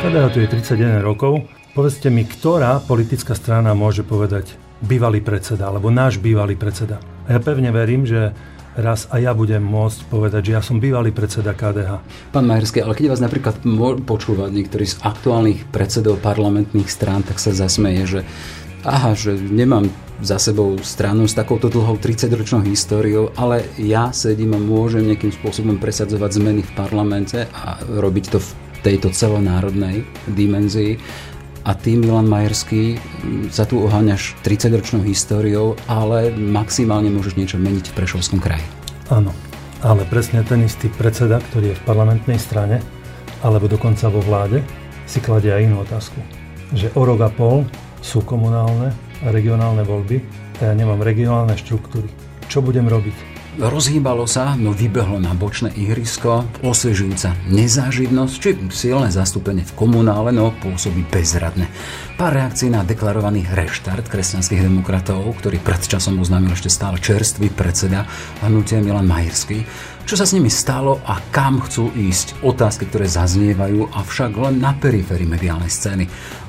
KDH tu je 31 rokov. Povedzte mi, ktorá politická strana môže povedať bývalý predseda, alebo náš bývalý predseda. A ja pevne verím, že raz a ja budem môcť povedať, že ja som bývalý predseda KDH. Pán Majerský, ale keď vás napríklad počúva niektorý z aktuálnych predsedov parlamentných strán, tak sa zasmeje, že aha, že nemám za sebou stranu s takouto dlhou 30-ročnou históriou, ale ja sedím a môžem nejakým spôsobom presadzovať zmeny v parlamente a robiť to v tejto celonárodnej dimenzii. A ty, Milan Majerský, sa tu oháňaš 30-ročnou históriou, ale maximálne môžeš niečo meniť v Prešovskom kraji. Áno, ale presne ten istý predseda, ktorý je v parlamentnej strane, alebo dokonca vo vláde, si kladie aj inú otázku. Že o rok a pol sú komunálne a regionálne voľby a ja nemám regionálne štruktúry. Čo budem robiť? Rozhýbalo sa, no vybehlo na bočné ihrisko, osvežujúca nezáživnosť, či silné zastúpenie v komunále, no pôsobí bezradne. Pár reakcií na deklarovaný reštart kresťanských demokratov, ktorý pred časom oznámil ešte stále čerstvý predseda hnutia Milan Majerský, čo sa s nimi stalo a kam chcú ísť. Otázky, ktoré zaznievajú, avšak len na periférii mediálnej scény.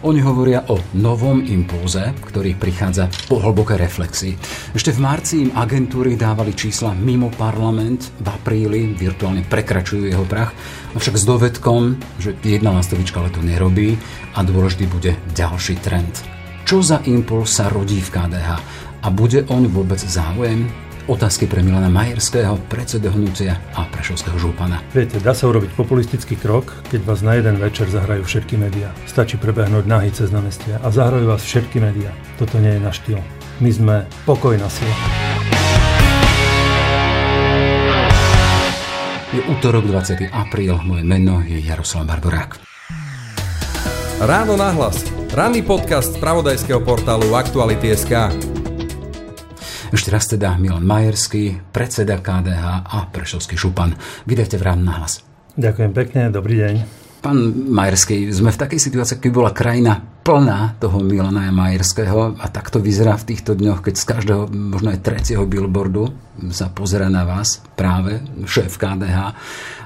Oni hovoria o novom impulze, ktorý prichádza po hlbokej reflexii. Ešte v marci im agentúry dávali čísla mimo parlament, v apríli virtuálne prekračujú jeho prach, avšak s dovedkom, že jedna lastovička leto nerobí a dôležitý bude ďalší trend. Čo za impuls sa rodí v KDH a bude on vôbec záujem? Otázky pre Milana Majerského, predsedu hnutia a prešovského župana. Viete, dá sa urobiť populistický krok, keď vás na jeden večer zahrajú všetky médiá. Stačí prebehnúť nahý cez námestia a zahrajú vás všetky médiá. Toto nie je náš štýl. My sme pokojná sila. Je útorok 20. apríl, moje meno je Jaroslav Barborák. Ráno nahlas. Ranný podcast z pravodajského portálu Aktuality.sk. Ešte raz teda Milan Majerský, predseda KDH a Prešovský župan. Vydajte v ráno nahlas. Ďakujem pekne, dobrý deň. Pán Majerský, sme v takej situácii, keď bola krajina plná toho Milana Majerského a tak to vyzerá v týchto dňoch, keď z každého, možno aj tretieho billboardu sa pozera na vás práve šéf KDH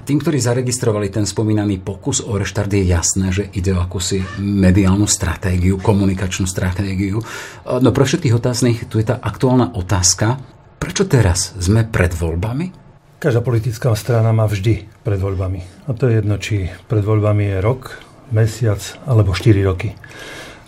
tým, ktorí zaregistrovali ten spomínaný pokus o reštart, je jasné, že ide o akúsi mediálnu stratégiu, komunikačnú stratégiu. No pre všetkých otáznych tu je tá aktuálna otázka, prečo teraz sme pred voľbami? Každá politická strana má vždy pred voľbami. A to je jedno, či pred voľbami je rok, mesiac alebo 4 roky.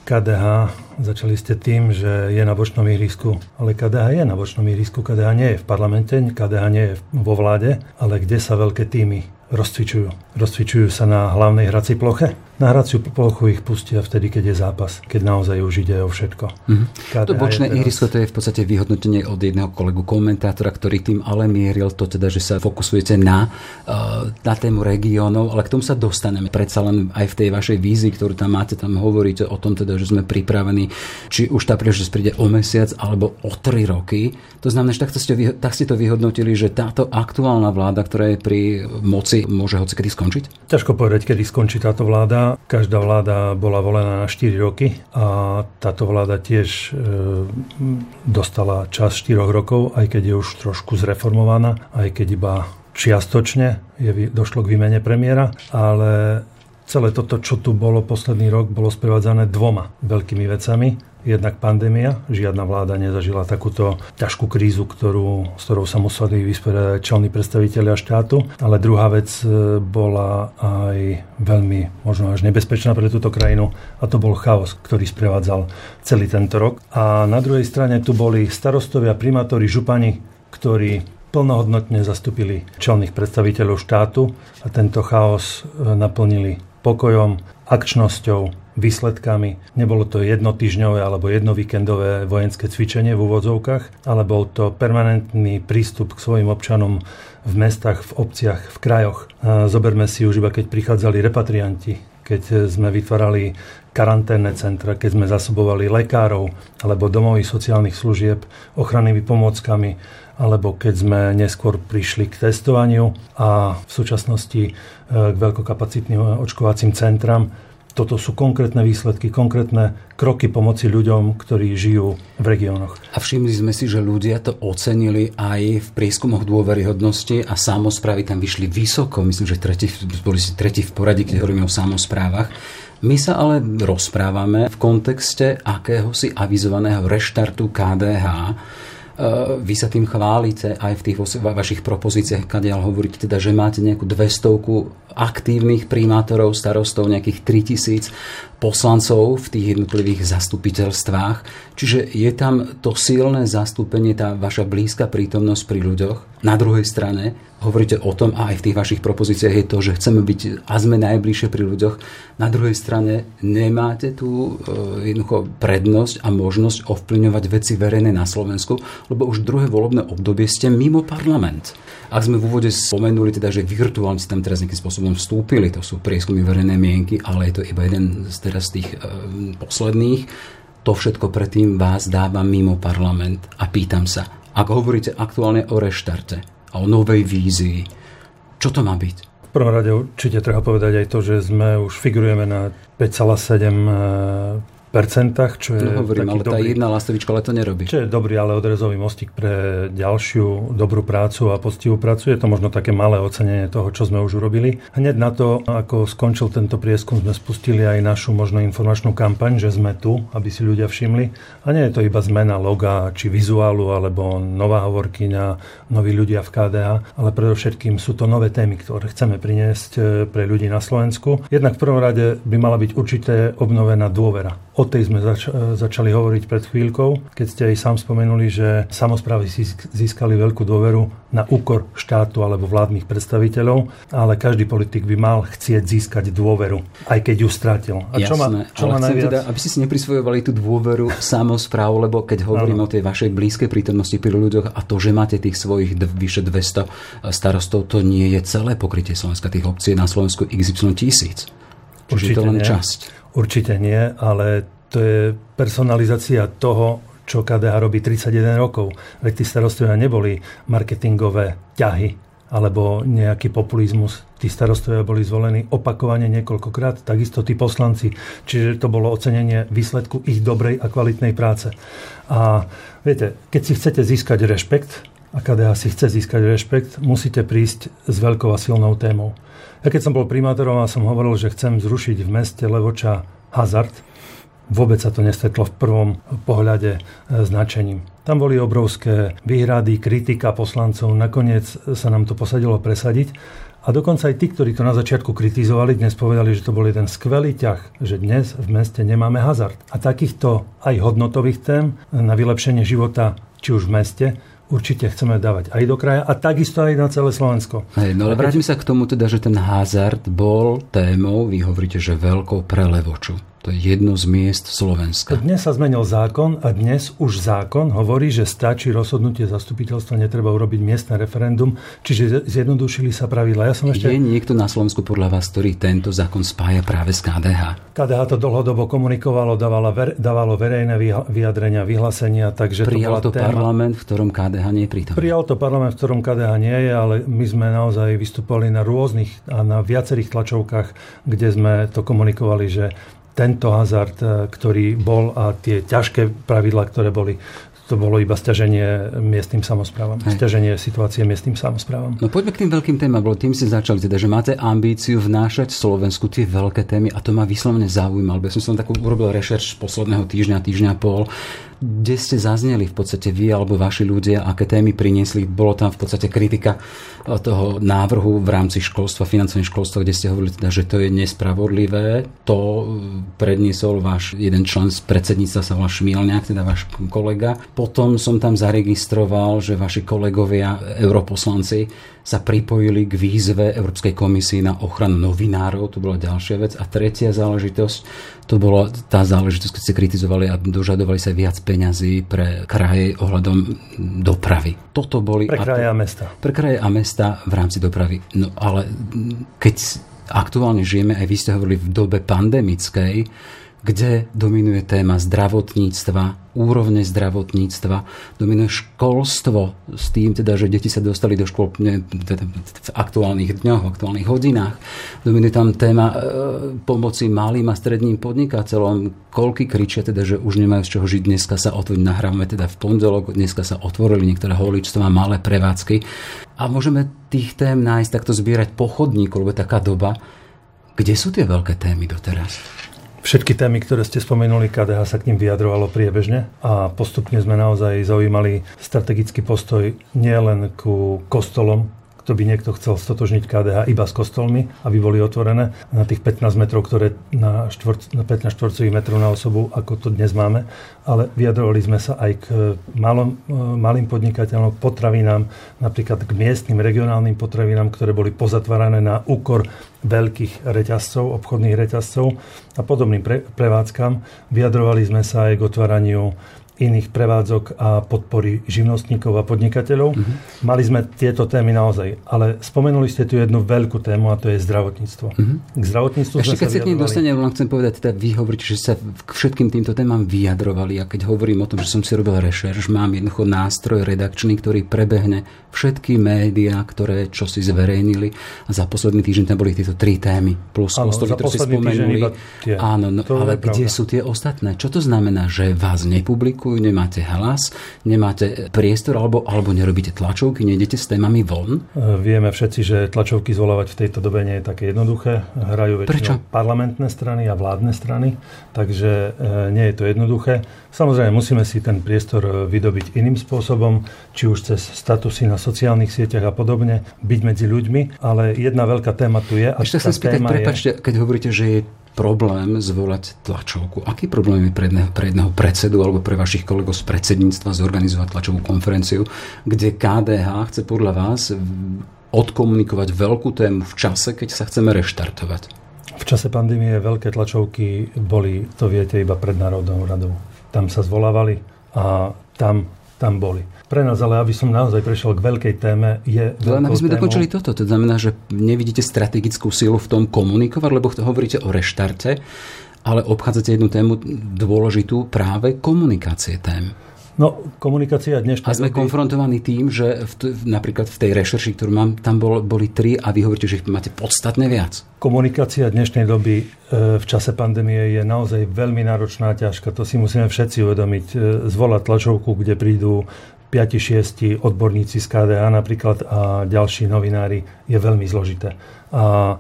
KDH, začali ste tým, že je na bočnom ihrisku, ale KDH je na bočnom ihrisku, KDH nie je v parlamente, KDH nie je vo vláde, ale kde sa veľké týmy rozcvičujú. Rozcvičujú sa na hlavnej hracej ploche. Na hraciu plochu ich pustia vtedy, keď je zápas, keď naozaj už ide o všetko. Mm-hmm. To bočné teraz... ihrisko to je v podstate vyhodnotenie od jedného kolegu komentátora, ktorý tým ale mieril to teda, že sa fokusujete na, uh, na tému regiónov, ale k tomu sa dostaneme. Predsa len aj v tej vašej vízii, ktorú tam máte, tam hovoríte o tom teda, že sme pripravení, či už tá príležitosť príde o mesiac alebo o tri roky. To znamená, že takto ste, tak ste to vyhodnotili, že táto aktuálna vláda, ktorá je pri moci, môže hoci kedy skončiť? Ťažko povedať, kedy skončí táto vláda. Každá vláda bola volená na 4 roky a táto vláda tiež e, dostala čas 4 rokov, aj keď je už trošku zreformovaná, aj keď iba čiastočne je, došlo k výmene premiéra, ale celé toto, čo tu bolo posledný rok, bolo sprevádzané dvoma veľkými vecami. Jednak pandémia, žiadna vláda nezažila takúto ťažkú krízu, ktorú, s ktorou sa museli vysporiadať čelní predstavitelia štátu. Ale druhá vec e, bola aj veľmi, možno až nebezpečná pre túto krajinu a to bol chaos, ktorý sprevádzal celý tento rok. A na druhej strane tu boli starostovia, primátori, župani, ktorí plnohodnotne zastúpili čelných predstaviteľov štátu a tento chaos e, naplnili pokojom, akčnosťou, výsledkami. Nebolo to jednotýžňové alebo jednovíkendové vojenské cvičenie v úvodzovkách, ale bol to permanentný prístup k svojim občanom v mestách, v obciach, v krajoch. Zoberme si už iba, keď prichádzali repatrianti, keď sme vytvárali karanténne centra, keď sme zasobovali lekárov alebo domovy sociálnych služieb ochrannými pomôckami, alebo keď sme neskôr prišli k testovaniu a v súčasnosti e, k veľkokapacitným očkovacím centram, toto sú konkrétne výsledky, konkrétne kroky pomoci ľuďom, ktorí žijú v regiónoch. A všimli sme si, že ľudia to ocenili aj v prieskumoch dôveryhodnosti a samozprávy tam vyšli vysoko. Myslím, že tretí, boli si tretí v poradí, keď hovoríme o samozprávach. My sa ale rozprávame v kontexte akéhosi avizovaného reštartu KDH. E, vy sa tým chválite aj v tých vašich propozíciách, kadiaľ hovoríte teda, že máte nejakú dvestovku aktívnych primátorov, starostov, nejakých 3000 poslancov v tých jednotlivých zastupiteľstvách. Čiže je tam to silné zastúpenie, tá vaša blízka prítomnosť pri ľuďoch. Na druhej strane hovoríte o tom, a aj v tých vašich propozíciách je to, že chceme byť a sme najbližšie pri ľuďoch. Na druhej strane nemáte tú e, jednoducho prednosť a možnosť ovplyvňovať veci verejné na Slovensku, lebo už druhé volebné obdobie ste mimo parlament. Ak sme v úvode spomenuli, teda, že virtuálne ste tam teraz nejakým spôsobom vstúpili, to sú prieskumy verejnej mienky, ale je to iba jeden z teraz tých e, posledných, to všetko predtým vás dáva mimo parlament. A pýtam sa, ak hovoríte aktuálne o reštarte a o novej vízii, čo to má byť? V prvom rade určite treba povedať aj to, že sme už figurujeme na 5,7 percentách, čo je no, hovorím, ale dobrý, tá jedna lastovička ale to nerobí. Čo je dobrý, ale odrezový mostík pre ďalšiu dobrú prácu a postivú prácu. Je to možno také malé ocenenie toho, čo sme už urobili. Hneď na to, ako skončil tento prieskum, sme spustili aj našu možno informačnú kampaň, že sme tu, aby si ľudia všimli. A nie je to iba zmena loga či vizuálu, alebo nová hovorkyňa, noví ľudia v KDA, ale predovšetkým sú to nové témy, ktoré chceme priniesť eh, pre ľudí na Slovensku. Jednak v prvom rade by mala byť určité obnovená dôvera O tej sme zač- začali hovoriť pred chvíľkou, keď ste aj sám spomenuli, že samozprávy získali veľkú dôveru na úkor štátu alebo vládnych predstaviteľov, ale každý politik by mal chcieť získať dôveru, aj keď ju strátil. A čo Jasné, má, čo má najviac... teda, aby ste si neprisvojovali tú dôveru samozpráv, lebo keď hovorím ano. o tej vašej blízkej prítomnosti pri ľuďoch a to, že máte tých svojich vyše 200 starostov, to nie je celé pokrytie Slovenska. Tých obcí na Slovensku XY tisíc. Určite to len nie. časť. Určite nie, ale to je personalizácia toho, čo KDH robí 31 rokov. Veď tí starostovia neboli marketingové ťahy alebo nejaký populizmus. Tí starostovia boli zvolení opakovane niekoľkokrát, takisto tí poslanci. Čiže to bolo ocenenie výsledku ich dobrej a kvalitnej práce. A viete, keď si chcete získať rešpekt, a KDH si chce získať rešpekt, musíte prísť s veľkou a silnou témou. Ja keď som bol primátorom a som hovoril, že chcem zrušiť v meste Levoča hazard, vôbec sa to nestretlo v prvom pohľade e, značením. Tam boli obrovské výhrady, kritika poslancov, nakoniec sa nám to posadilo presadiť a dokonca aj tí, ktorí to na začiatku kritizovali, dnes povedali, že to bol jeden skvelý ťah, že dnes v meste nemáme hazard. A takýchto aj hodnotových tém na vylepšenie života, či už v meste, určite chceme dávať aj do kraja a takisto aj na celé Slovensko. Hej, no ale vráťme sa k tomu teda, že ten hazard bol témou, vy hovoríte, že veľkou prelevoču. To je jedno z miest Slovenska. Dnes sa zmenil zákon a dnes už zákon hovorí, že stačí rozhodnutie zastupiteľstva, netreba urobiť miestne referendum, čiže zjednodušili sa pravidla. Ja som ešte... Je niekto na Slovensku podľa vás, ktorý tento zákon spája práve s KDH? KDH to dlhodobo komunikovalo, dávalo, ver, dávalo verejné vyjadrenia, vyhlásenia, takže Prijal to, to téma... parlament, v ktorom KDH nie je prítomný. Prijal to parlament, v ktorom KDH nie je, ale my sme naozaj vystupovali na rôznych a na viacerých tlačovkách, kde sme to komunikovali, že tento hazard, e, ktorý bol a tie ťažké pravidla, ktoré boli, to bolo iba stiaženie miestnym samozprávam. Hej. Stiaženie situácie miestnym samozprávam. No poďme k tým veľkým témam, lebo tým ste začali, teda, že máte ambíciu vnášať Slovensku tie veľké témy a to ma vyslovene zaujímal. Ja som som takú urobil rešerš posledného týždňa, týždňa pol kde ste zazneli v podstate vy alebo vaši ľudia, aké témy priniesli. Bolo tam v podstate kritika eh, toho návrhu v rámci školstva, financovania školstva, kde ste hovorili teda, že to je nespravodlivé. To eh, predniesol váš jeden člen z predsedníctva sa volá Šmielňák, teda váš kolega. Potom som tam zaregistroval, že vaši kolegovia, europoslanci, sa pripojili k výzve Európskej komisii na ochranu novinárov, to bola ďalšia vec. A tretia záležitosť, to bola tá záležitosť, keď ste kritizovali a dožadovali sa viac peňazí pre kraje ohľadom dopravy. Toto boli... Pre kraje a mesta. Pre kraje a mesta v rámci dopravy. No ale keď aktuálne žijeme, aj vy ste hovorili v dobe pandemickej, kde dominuje téma zdravotníctva, úrovne zdravotníctva, dominuje školstvo s tým, teda, že deti sa dostali do škôl teda v aktuálnych dňoch, v aktuálnych hodinách. Dominuje tam téma e, pomoci malým a stredným podnikateľom. Koľky kričia teda, že už nemajú z čoho žiť. Dneska sa otvoriť, nahrávame teda v pondelok, dneska sa otvorili niektoré holičstva, malé prevádzky. A môžeme tých tém nájsť takto zbierať pochodníkov, lebo taká doba. Kde sú tie veľké témy doteraz? Všetky témy, ktoré ste spomenuli, KDH sa k ním vyjadrovalo priebežne a postupne sme naozaj zaujímali strategický postoj nielen ku kostolom, to by niekto chcel stotožniť KDH iba s kostolmi, aby boli otvorené na tých 15 metrov, ktoré na, štvor, na 15 štvorcových metrov na osobu, ako to dnes máme, ale vyjadrovali sme sa aj k malom, malým podnikateľom, potravinám, napríklad k miestnym, regionálnym potravinám, ktoré boli pozatvárané na úkor veľkých reťazcov, obchodných reťazcov a podobným pre, prevádzkam. Vyjadrovali sme sa aj k otváraniu iných prevádzok a podpory živnostníkov a podnikateľov. Mm-hmm. Mali sme tieto témy naozaj, ale spomenuli ste tu jednu veľkú tému a to je zdravotníctvo. Mm-hmm. K zdravotníctvu Ešte keď sa k nej dostanem, len chcem povedať, teda vy hovoríte, že sa k všetkým týmto témam vyjadrovali a keď hovorím o tom, že som si robil rešerš, mám jednoducho nástroj redakčný, ktorý prebehne všetky médiá, ktoré čo si zverejnili a za posledný týždeň tam boli tieto tri témy plus Áno, kostoly, ktoré si spomenuli. Áno, no, ale kde pravda. sú tie ostatné? Čo to znamená, že vás nepublikujú? Netlačovku, nemáte hlas, nemáte priestor alebo, alebo nerobíte tlačovky, nejdete s témami von? E, vieme všetci, že tlačovky zvolávať v tejto dobe nie je také jednoduché. Hrajú väčšinou Prečo? parlamentné strany a vládne strany, takže e, nie je to jednoduché. Samozrejme, musíme si ten priestor e, vydobiť iným spôsobom, či už cez statusy na sociálnych sieťach a podobne, byť medzi ľuďmi, ale jedna veľká téma tu je. A Ešte sa spýtať, prepačte, keď hovoríte, že je problém zvolať tlačovku. Aký problém je pre jedného, pre jedného predsedu alebo pre vašich kolegov z predsedníctva zorganizovať tlačovú konferenciu, kde KDH chce podľa vás odkomunikovať veľkú tému v čase, keď sa chceme reštartovať? V čase pandémie veľké tlačovky boli, to viete, iba pred Národnou radou. Tam sa zvolávali a tam, tam boli. Pre nás, ale aby som naozaj prešiel k veľkej téme, je... Len aby sme tému... dokončili toto, to znamená, že nevidíte strategickú silu v tom komunikovať, lebo hovoríte o reštarte, ale obchádzate jednu tému dôležitú práve komunikácie tém. No, komunikácia dnešnej A sme doby... konfrontovaní tým, že v, napríklad v tej rešerši, ktorú mám, tam bol, boli tri a vy hovoríte, že ich máte podstatne viac. Komunikácia dnešnej doby e, v čase pandémie je naozaj veľmi náročná a ťažká. To si musíme všetci uvedomiť. E, zvolať tlačovku, kde prídu 5-6 odborníci z KDA napríklad a ďalší novinári je veľmi zložité. A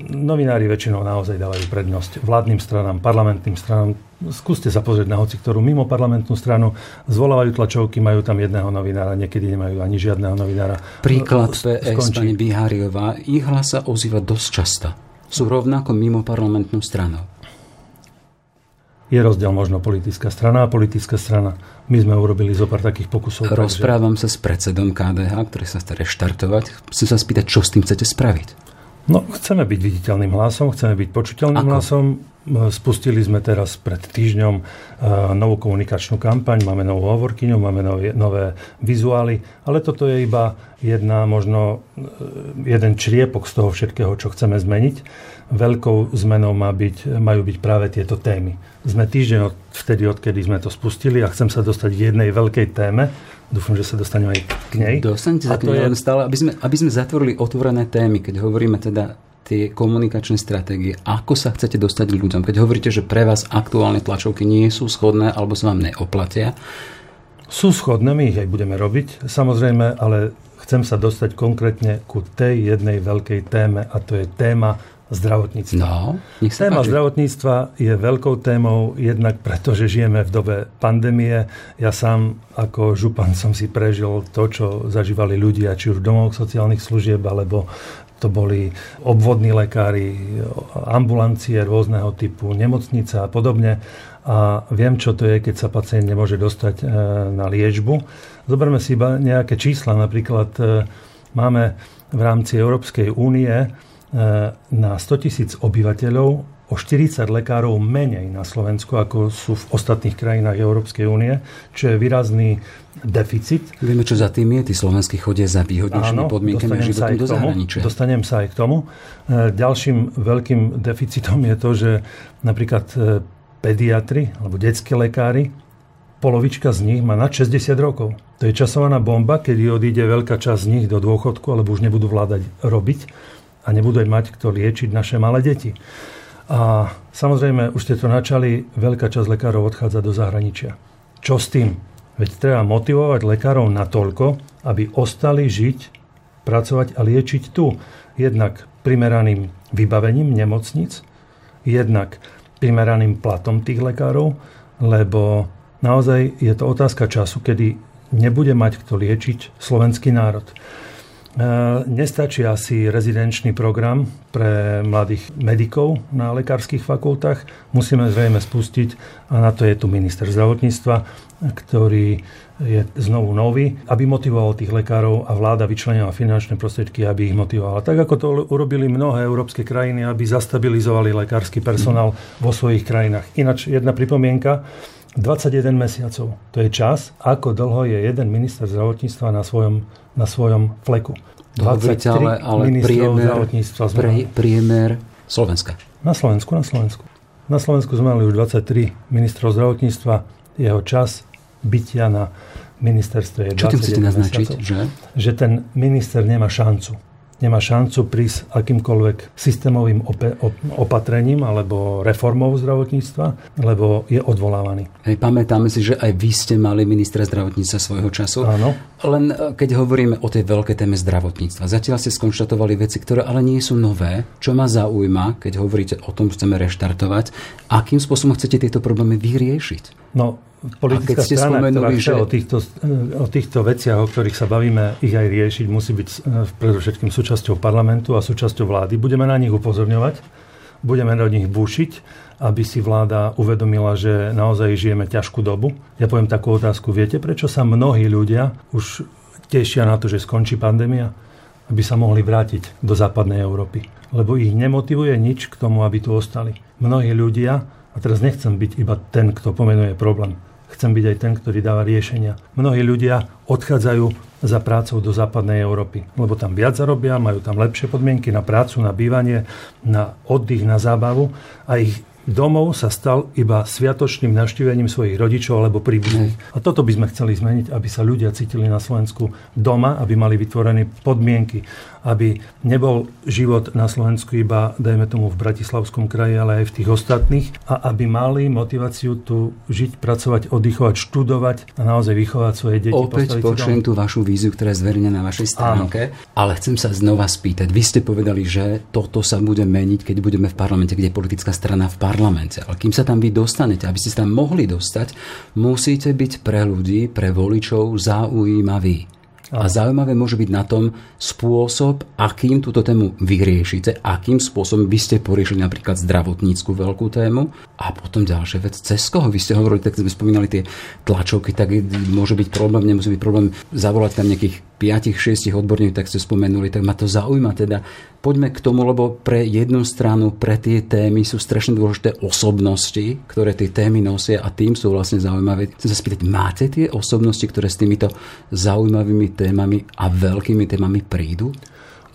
novinári väčšinou naozaj dávajú prednosť vládnym stranám, parlamentným stranám. Skúste sa pozrieť na hoci ktorú mimo parlamentnú stranu. Zvolávajú tlačovky, majú tam jedného novinára, niekedy nemajú ani žiadneho novinára. Príklad PS pani Biháriová. Ich hlas sa ozýva dosť často. Sú rovnako mimo parlamentnú stranou je rozdiel možno politická strana a politická strana. My sme urobili zo pár takých pokusov. Rozprávam takže... sa s predsedom KDH, ktorý sa chce reštartovať. Chcem sa spýtať, čo s tým chcete spraviť? No, chceme byť viditeľným hlasom, chceme byť počuteľným Ako? hlasom. Spustili sme teraz pred týždňom e, novú komunikačnú kampaň, máme novú hovorkyňu, máme nové, nové vizuály, ale toto je iba jedna, možno e, jeden čriepok z toho všetkého, čo chceme zmeniť. Veľkou zmenou má byť, majú byť práve tieto témy. Sme týždeň od, vtedy, odkedy sme to spustili a chcem sa dostať k jednej veľkej téme. Dúfam, že sa dostaneme aj k nej. Dostanete sa k nej, je... stále, aby sme, aby sme zatvorili otvorené témy, keď hovoríme teda tie komunikačné stratégie, ako sa chcete dostať k ľuďom. Keď hovoríte, že pre vás aktuálne tlačovky nie sú schodné alebo sa vám neoplatia. Sú schodné, my ich aj budeme robiť, samozrejme, ale chcem sa dostať konkrétne ku tej jednej veľkej téme a to je téma zdravotníctva. No, nech sa Téma páči. zdravotníctva je veľkou témou, jednak preto, že žijeme v dobe pandémie. Ja sám ako župan som si prežil to, čo zažívali ľudia, či už v domoch sociálnych služieb, alebo to boli obvodní lekári, ambulancie rôzneho typu, nemocnica a podobne. A viem, čo to je, keď sa pacient nemôže dostať e, na liečbu. Zoberme si iba nejaké čísla. Napríklad e, máme v rámci Európskej únie na 100 tisíc obyvateľov o 40 lekárov menej na Slovensku, ako sú v ostatných krajinách Európskej únie, čo je výrazný deficit. Vieme, čo za tým je. Tí slovenskí chodia za výhodnejšími podmienkami životom do zahraničia. Dostanem sa aj k tomu. E, ďalším veľkým deficitom je to, že napríklad e, pediatri alebo detskí lekári, polovička z nich má nad 60 rokov. To je časovaná bomba, kedy odíde veľká časť z nich do dôchodku, alebo už nebudú vládať robiť a nebudú aj mať kto liečiť naše malé deti. A samozrejme, už ste to načali, veľká časť lekárov odchádza do zahraničia. Čo s tým? Veď treba motivovať lekárov natoľko, aby ostali žiť, pracovať a liečiť tu. Jednak primeraným vybavením nemocnic, jednak primeraným platom tých lekárov, lebo naozaj je to otázka času, kedy nebude mať kto liečiť slovenský národ. E, nestačí asi rezidenčný program pre mladých medikov na lekárskych fakultách. Musíme zrejme spustiť, a na to je tu minister zdravotníctva, ktorý je znovu nový, aby motivoval tých lekárov a vláda vyčlenila finančné prostriedky, aby ich motivovala. Tak ako to urobili mnohé európske krajiny, aby zastabilizovali lekársky personál vo svojich krajinách. Ináč jedna pripomienka, 21 mesiacov. To je čas, ako dlho je jeden minister zdravotníctva na svojom na svojom fleku. 23 ale, ale priemer, pre, priemer Slovenska. Na Slovensku, na Slovensku. Na Slovensku sme mali už 23 ministrov zdravotníctva. Jeho čas bytia na ministerstve je Čo tým chcete naznačiť? Že? že ten minister nemá šancu nemá šancu prísť akýmkoľvek systémovým opatrením alebo reformou zdravotníctva, lebo je odvolávaný. Hej, pamätáme si, že aj vy ste mali ministra zdravotníctva svojho času. Áno. Len e, keď hovoríme o tej veľkej téme zdravotníctva, zatiaľ ste skonštatovali veci, ktoré ale nie sú nové. Čo ma zaujíma, keď hovoríte o tom, že chceme reštartovať, akým spôsobom chcete tieto problémy vyriešiť? No, politická keď strana, ktorá chce že... o, týchto, o týchto veciach, o ktorých sa bavíme, ich aj riešiť, musí byť eh, predovšetkým súčasťou parlamentu a súčasťou vlády. Budeme na nich upozorňovať, budeme do nich búšiť, aby si vláda uvedomila, že naozaj žijeme ťažkú dobu. Ja poviem takú otázku. Viete, prečo sa mnohí ľudia už tešia na to, že skončí pandémia? Aby sa mohli vrátiť do západnej Európy. Lebo ich nemotivuje nič k tomu, aby tu ostali. Mnohí ľudia, a teraz nechcem byť iba ten, kto pomenuje problém, chcem byť aj ten, ktorý dáva riešenia. Mnohí ľudia odchádzajú za prácou do západnej Európy, lebo tam viac zarobia, majú tam lepšie podmienky na prácu, na bývanie, na oddych, na zábavu a ich domov sa stal iba sviatočným navštívením svojich rodičov alebo príbuzných. A toto by sme chceli zmeniť, aby sa ľudia cítili na Slovensku doma, aby mali vytvorené podmienky, aby nebol život na Slovensku iba, dajme tomu, v Bratislavskom kraji, ale aj v tých ostatných a aby mali motiváciu tu žiť, pracovať, oddychovať, študovať a naozaj vychovať svoje deti. Opäť počujem tú vašu víziu, ktorá je zverejnená na vašej stránke, Áno. ale chcem sa znova spýtať. Vy ste povedali, že toto sa bude meniť, keď budeme v parlamente, kde je politická strana v parlamente. Ale kým sa tam vy dostanete, aby ste sa tam mohli dostať, musíte byť pre ľudí, pre voličov zaujímaví. A zaujímavé môže byť na tom spôsob, akým túto tému vyriešite, akým spôsobom by ste poriešili napríklad zdravotníckú veľkú tému a potom ďalšia vec, cez koho vy ste hovorili, tak sme spomínali tie tlačovky, tak môže byť problém, nemusí byť problém zavolať tam nejakých 5-6 odborníkov, tak ste spomenuli, tak ma to zaujíma teda. Poďme k tomu, lebo pre jednu stranu, pre tie témy sú strašne dôležité osobnosti, ktoré tie témy nosia a tým sú vlastne zaujímavé. Chcem sa spýtať, máte tie osobnosti, ktoré s týmito zaujímavými témami a veľkými témami prídu?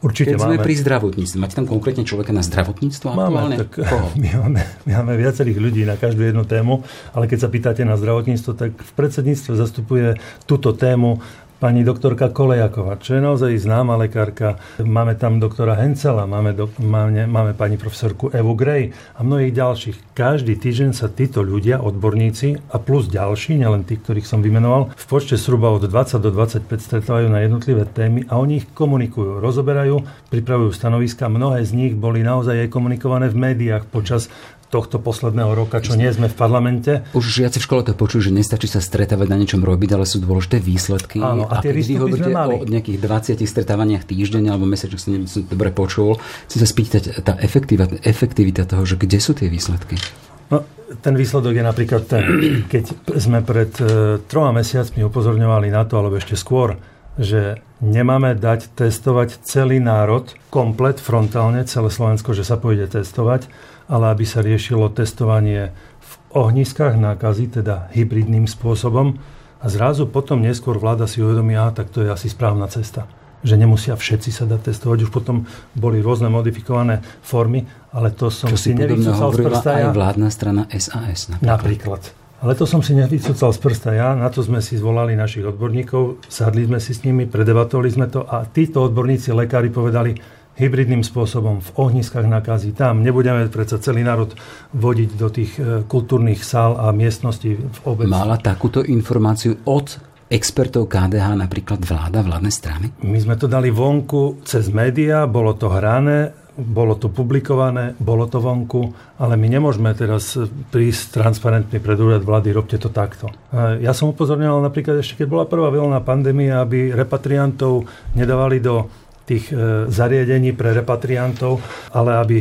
Určite Keď máme. sme pri zdravotníctve, máte tam konkrétne človeka na zdravotníctvo? Máme, tak Koho? My, máme, my máme viacerých ľudí na každú jednu tému, ale keď sa pýtate na zdravotníctvo, tak v predsedníctve zastupuje túto tému pani doktorka Kolejaková, čo je naozaj známa lekárka. Máme tam doktora Hencela, máme, do, máme, máme pani profesorku Evu Gray a mnohých ďalších. Každý týždeň sa títo ľudia, odborníci a plus ďalší, nielen tí, ktorých som vymenoval, v počte zhruba od 20 do 25 stretávajú na jednotlivé témy a oni ich komunikujú, rozoberajú, pripravujú stanoviska. Mnohé z nich boli naozaj aj komunikované v médiách počas tohto posledného roka, čo nie sme v parlamente. Už žiaci v škole to počujú, že nestačí sa stretávať na niečom robiť, ale sú dôležité výsledky. Áno, a, a tie keď hovoríte o nejakých 20 stretávaniach týždeň alebo mesačne, som, som dobre počul, chcem sa spýtať, tá efektivita, efektivita toho, že kde sú tie výsledky? No, ten výsledok je napríklad ten, keď sme pred uh, troma mesiacmi upozorňovali na to, alebo ešte skôr, že nemáme dať testovať celý národ, komplet, frontálne, celé Slovensko, že sa pôjde testovať, ale aby sa riešilo testovanie v ohniskách nákazy, teda hybridným spôsobom. A zrazu potom neskôr vláda si uvedomí, aha, tak to je asi správna cesta. Že nemusia všetci sa dať testovať. Už potom boli rôzne modifikované formy, ale to som Čo si, si nevycúcal z prsta. aj vládna strana SAS napríklad. napríklad. Ale to som si nevycúcal z prsta ja, na to sme si zvolali našich odborníkov, sadli sme si s nimi, predebatovali sme to a títo odborníci, lekári povedali, hybridným spôsobom v ohniskách nakazí. Tam nebudeme predsa celý národ vodiť do tých e, kultúrnych sál a miestností v obec. Mala takúto informáciu od expertov KDH napríklad vláda, vládne strany? My sme to dali vonku cez médiá, bolo to hrané, bolo to publikované, bolo to vonku, ale my nemôžeme teraz prísť transparentný pred úrad vlády, robte to takto. Ja som upozorňoval napríklad ešte, keď bola prvá vlna pandémia, aby repatriantov nedávali do tých e, zariadení pre repatriantov, ale aby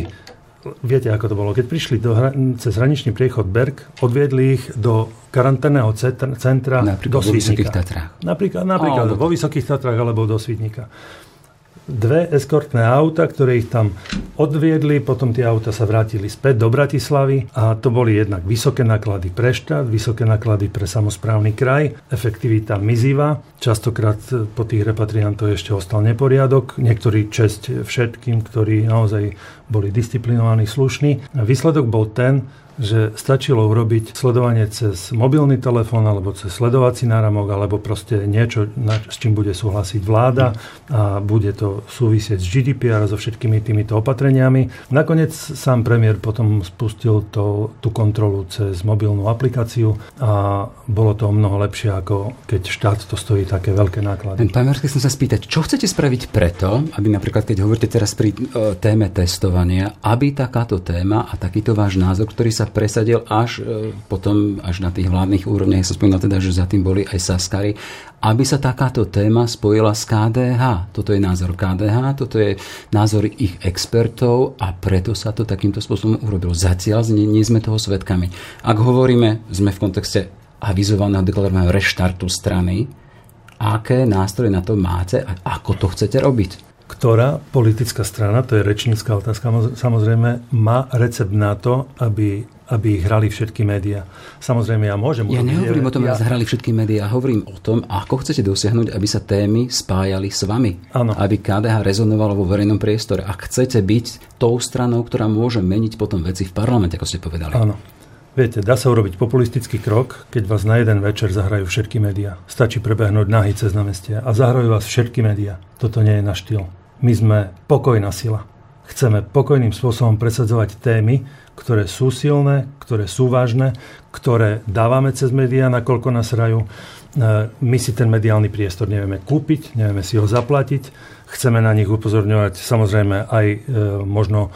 Viete, ako to bolo. Keď prišli do, cez hraničný priechod Berg, odviedli ich do karanténneho centra napríklad do Tatrách. Napríklad, napríklad oh, vo Vysokých Tatrách alebo do Svitníka dve eskortné auta, ktoré ich tam odviedli, potom tie auta sa vrátili späť do Bratislavy a to boli jednak vysoké náklady pre štát, vysoké náklady pre samozprávny kraj, efektivita mizivá, častokrát po tých repatriantoch ešte ostal neporiadok, niektorí čest všetkým, ktorí naozaj boli disciplinovaní, slušní. Výsledok bol ten, že stačilo urobiť sledovanie cez mobilný telefón alebo cez sledovací náramok alebo proste niečo, s čím bude súhlasiť vláda a bude to súvisieť s GDPR a so všetkými týmito opatreniami. Nakoniec sám premiér potom spustil to, tú kontrolu cez mobilnú aplikáciu a bolo to mnoho lepšie, ako keď štát to stojí také veľké náklady. Pán Marsky, chcem sa spýtať, čo chcete spraviť preto, aby napríklad, keď hovoríte teraz pri e, téme testovania, aby takáto téma a takýto váš názor, ktorý sa sa presadil až e, potom, až na tých vládnych úrovniach, sa spomínal teda, že za tým boli aj Saskary, aby sa takáto téma spojila s KDH. Toto je názor KDH, toto je názor ich expertov a preto sa to takýmto spôsobom urobilo. Zatiaľ nie, nie sme toho svetkami. Ak hovoríme, sme v kontexte avizovaného deklarovaného reštartu strany, aké nástroje na to máte a ako to chcete robiť? Ktorá politická strana, to je rečnícka otázka, samozrejme, má recept na to, aby, aby ich hrali všetky médiá. Samozrejme, ja môžem... Ja nehovorím o tom, ja... aby hrali všetky médiá, hovorím o tom, ako chcete dosiahnuť, aby sa témy spájali s vami. Ano. Aby KDH rezonovalo vo verejnom priestore. Ak chcete byť tou stranou, ktorá môže meniť potom veci v parlamente, ako ste povedali. Áno. Viete, dá sa urobiť populistický krok, keď vás na jeden večer zahrajú všetky médiá. Stačí prebehnúť nahy cez námestie a zahrajú vás všetky médiá. Toto nie je na štýl. My sme pokojná sila. Chceme pokojným spôsobom presadzovať témy, ktoré sú silné, ktoré sú vážne, ktoré dávame cez médiá, nakoľko nás hrajú. E, my si ten mediálny priestor nevieme kúpiť, nevieme si ho zaplatiť. Chceme na nich upozorňovať samozrejme aj e, možno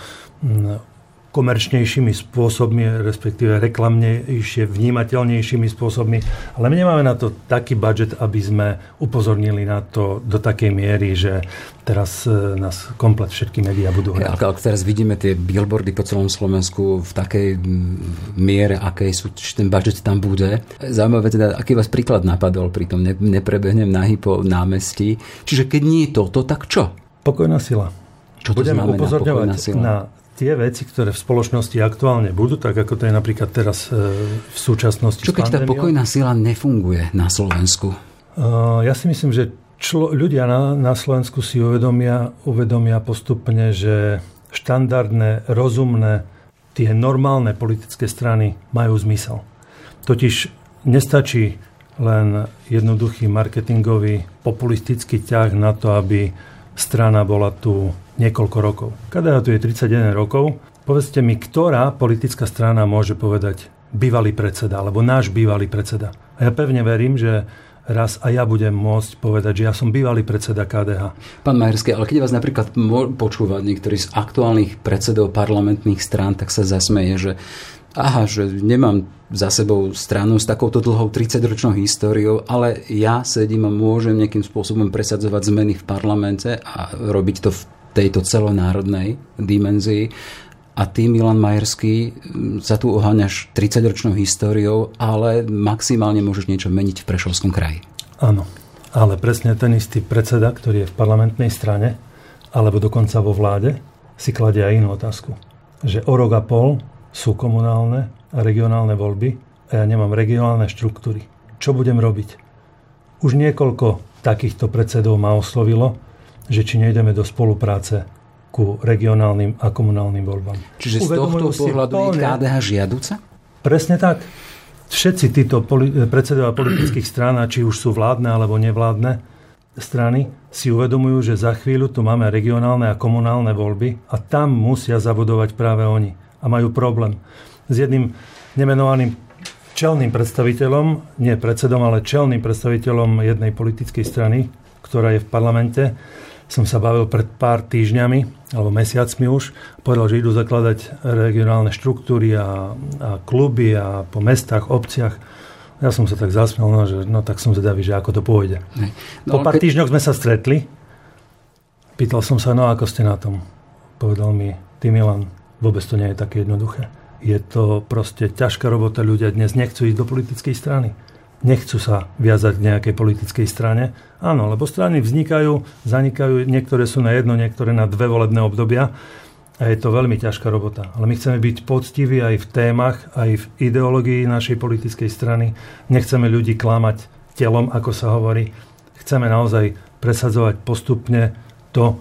komerčnejšími spôsobmi, respektíve reklamnejšie, vnímateľnejšími spôsobmi. Ale my nemáme na to taký budget, aby sme upozornili na to do takej miery, že teraz e, nás komplet všetky médiá budú hrať. Ale teraz vidíme tie billboardy po celom Slovensku v takej miere, akej sú, ten budget tam bude. Zaujímavé teda, aký vás príklad napadol pri tom, neprebehnem nahy po námestí. Čiže keď nie je toto, tak čo? Pokojná sila. Čo to Budeme upozorňovať na tie veci, ktoré v spoločnosti aktuálne budú, tak ako to je napríklad teraz e, v súčasnosti Čo keď tá pokojná sila nefunguje na Slovensku? Uh, ja si myslím, že člo, ľudia na, na Slovensku si uvedomia, uvedomia postupne, že štandardné, rozumné, tie normálne politické strany majú zmysel. Totiž nestačí len jednoduchý marketingový populistický ťah na to, aby strana bola tu niekoľko rokov. KDH tu je 31 rokov. Povedzte mi, ktorá politická strana môže povedať bývalý predseda, alebo náš bývalý predseda. A ja pevne verím, že raz a ja budem môcť povedať, že ja som bývalý predseda KDH. Pán Majerský, ale keď vás napríklad počúvať niektorý z aktuálnych predsedov parlamentných strán, tak sa zasmeje, že aha, že nemám za sebou stranu s takouto dlhou 30-ročnou históriou, ale ja sedím a môžem nejakým spôsobom presadzovať zmeny v parlamente a robiť to v tejto celonárodnej dimenzii. A ty, Milan Majerský, sa tu oháňaš 30-ročnou históriou, ale maximálne môžeš niečo meniť v Prešovskom kraji. Áno, ale presne ten istý predseda, ktorý je v parlamentnej strane, alebo dokonca vo vláde, si kladie aj inú otázku. Že o rok a pol sú komunálne a regionálne voľby a ja nemám regionálne štruktúry. Čo budem robiť? Už niekoľko takýchto predsedov ma oslovilo, že či nejdeme do spolupráce ku regionálnym a komunálnym voľbám. Čiže z tohto pohľadu je KDH žiaduca? Presne tak. Všetci títo poli- predsedovia politických strán, či už sú vládne alebo nevládne strany, si uvedomujú, že za chvíľu tu máme regionálne a komunálne voľby a tam musia zabudovať práve oni. A majú problém. S jedným nemenovaným čelným predstaviteľom, nie predsedom, ale čelným predstaviteľom jednej politickej strany, ktorá je v parlamente, som sa bavil pred pár týždňami alebo mesiacmi už. Povedal, že idú zakladať regionálne štruktúry a, a kluby a po mestách, obciach. Ja som sa tak zasmiel, no, že no tak som zvedavý, že ako to pôjde. No, po pár ke... týždňoch sme sa stretli. Pýtal som sa, no ako ste na tom? Povedal mi, ty Milan, vôbec to nie je také jednoduché. Je to proste ťažká robota, ľudia dnes nechcú ísť do politickej strany nechcú sa viazať k nejakej politickej strane. Áno, lebo strany vznikajú, zanikajú, niektoré sú na jedno, niektoré na dve volebné obdobia a je to veľmi ťažká robota. Ale my chceme byť poctiví aj v témach, aj v ideológii našej politickej strany. Nechceme ľudí klamať telom, ako sa hovorí. Chceme naozaj presadzovať postupne to,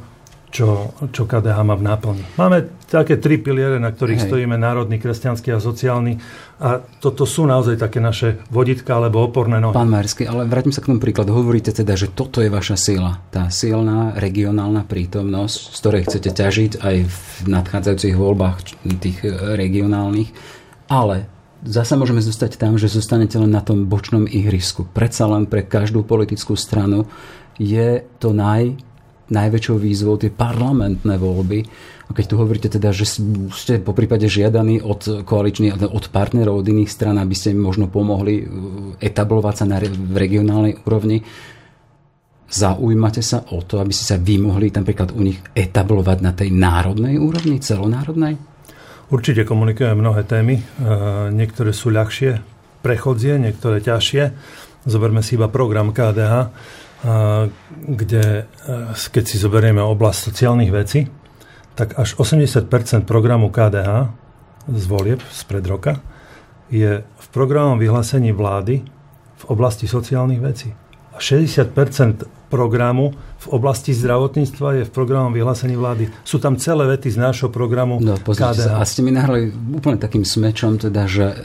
čo, čo KDH má v náplni. Máme také tri piliere, na ktorých Hej. stojíme, národný, kresťanský a sociálny. A toto sú naozaj také naše voditka alebo oporné nohy. Pán Majersky, ale vrátim sa k tomu príkladu. Hovoríte teda, že toto je vaša sila. Tá silná regionálna prítomnosť, z ktorej chcete ťažiť aj v nadchádzajúcich voľbách tých e, regionálnych. Ale zasa môžeme zostať tam, že zostanete len na tom bočnom ihrisku. Predsa len pre každú politickú stranu je to naj najväčšou výzvou tie parlamentné voľby. A keď tu hovoríte teda, že ste po prípade žiadaní od koaličných, od partnerov, od iných stran, aby ste im možno pomohli uh, etablovať sa na v regionálnej úrovni, zaujímate sa o to, aby ste sa vy mohli napríklad u nich etablovať na tej národnej úrovni, celonárodnej? Určite komunikujeme mnohé témy. Uh, niektoré sú ľahšie, prechodzie, niektoré ťažšie. Zoberme si iba program KDH kde keď si zoberieme oblasť sociálnych vecí, tak až 80% programu KDH z volieb spred roka je v programom vyhlásení vlády v oblasti sociálnych vecí. A 60% programu v oblasti zdravotníctva je v programom vyhlásení vlády. Sú tam celé vety z nášho programu no, KDH. Sa, a ste mi nahrali úplne takým smečom, teda, že e,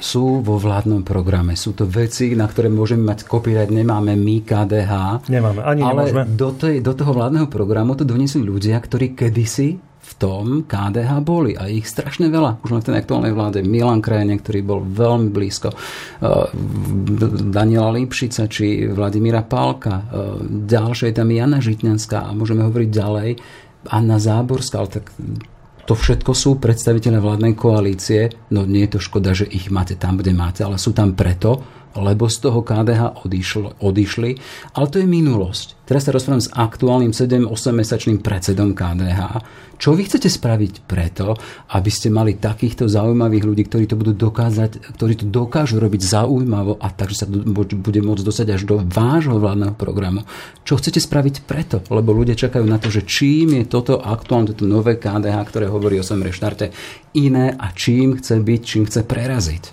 sú vo vládnom programe. Sú to veci, na ktoré môžeme mať copyright, nemáme my KDH. Nemáme, ani ale nemôžeme. Do, tej, do toho vládneho programu to doniesli ľudia, ktorí kedysi v tom KDH boli a ich strašne veľa. Už v tej aktuálnej vláde Milan Krajene, ktorý bol veľmi blízko uh, Daniela Lipšica či Vladimíra Pálka. Uh, ďalšie je tam Jana Žitňanská a môžeme hovoriť ďalej. Anna Záborská, ale tak to všetko sú predstaviteľe vládnej koalície. No nie je to škoda, že ich máte tam, kde máte, ale sú tam preto, lebo z toho KDH odišlo, odišli. Ale to je minulosť. Teraz sa rozprávam s aktuálnym 7-8 mesačným predsedom KDH. Čo vy chcete spraviť preto, aby ste mali takýchto zaujímavých ľudí, ktorí to budú dokázať, ktorí to dokážu robiť zaujímavo a takže sa bude môcť dostať až do vášho vládneho programu. Čo chcete spraviť preto? Lebo ľudia čakajú na to, že čím je toto aktuálne, toto nové KDH, ktoré hovorí o svojom reštarte, iné a čím chce byť, čím chce preraziť.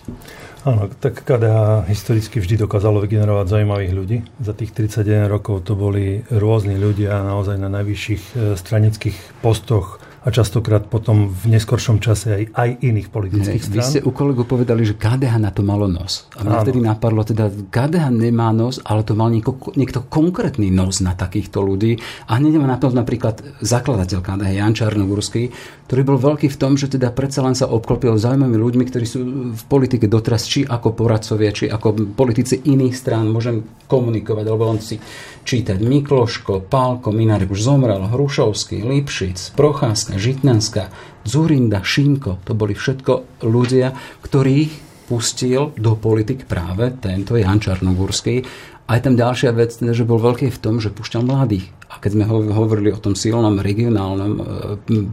Áno, tak KDH historicky vždy dokázalo vygenerovať zaujímavých ľudí. Za tých 31 rokov to boli rôzni ľudia naozaj na najvyšších e, stranických postoch a častokrát potom v neskoršom čase aj, aj iných politických strán. Vy ste u kolegu povedali, že KDH na to malo nos. A mňa vtedy napadlo, teda KDH nemá nos, ale to mal niekto, niekto konkrétny nos na takýchto ľudí. A hneď ma napadlo napríklad zakladateľ KDH Jan Čarnogurský, ktorý bol veľký v tom, že teda predsa len sa obklopil zaujímavými ľuďmi, ktorí sú v politike doteraz či ako poradcovia, či ako politici iných strán. Môžem komunikovať, alebo len si čítať Mikloško, Pálko, Minárek už zomrel, Hrušovský, Lipšic, Procházka, Žitňanská, Zurinda, Šinko, to boli všetko ľudia, ktorých pustil do politik práve tento Jan Čarnogurský. A je tam ďalšia vec, teda, že bol veľký v tom, že púšťal mladých. A keď sme hovorili o tom silnom regionálnom e,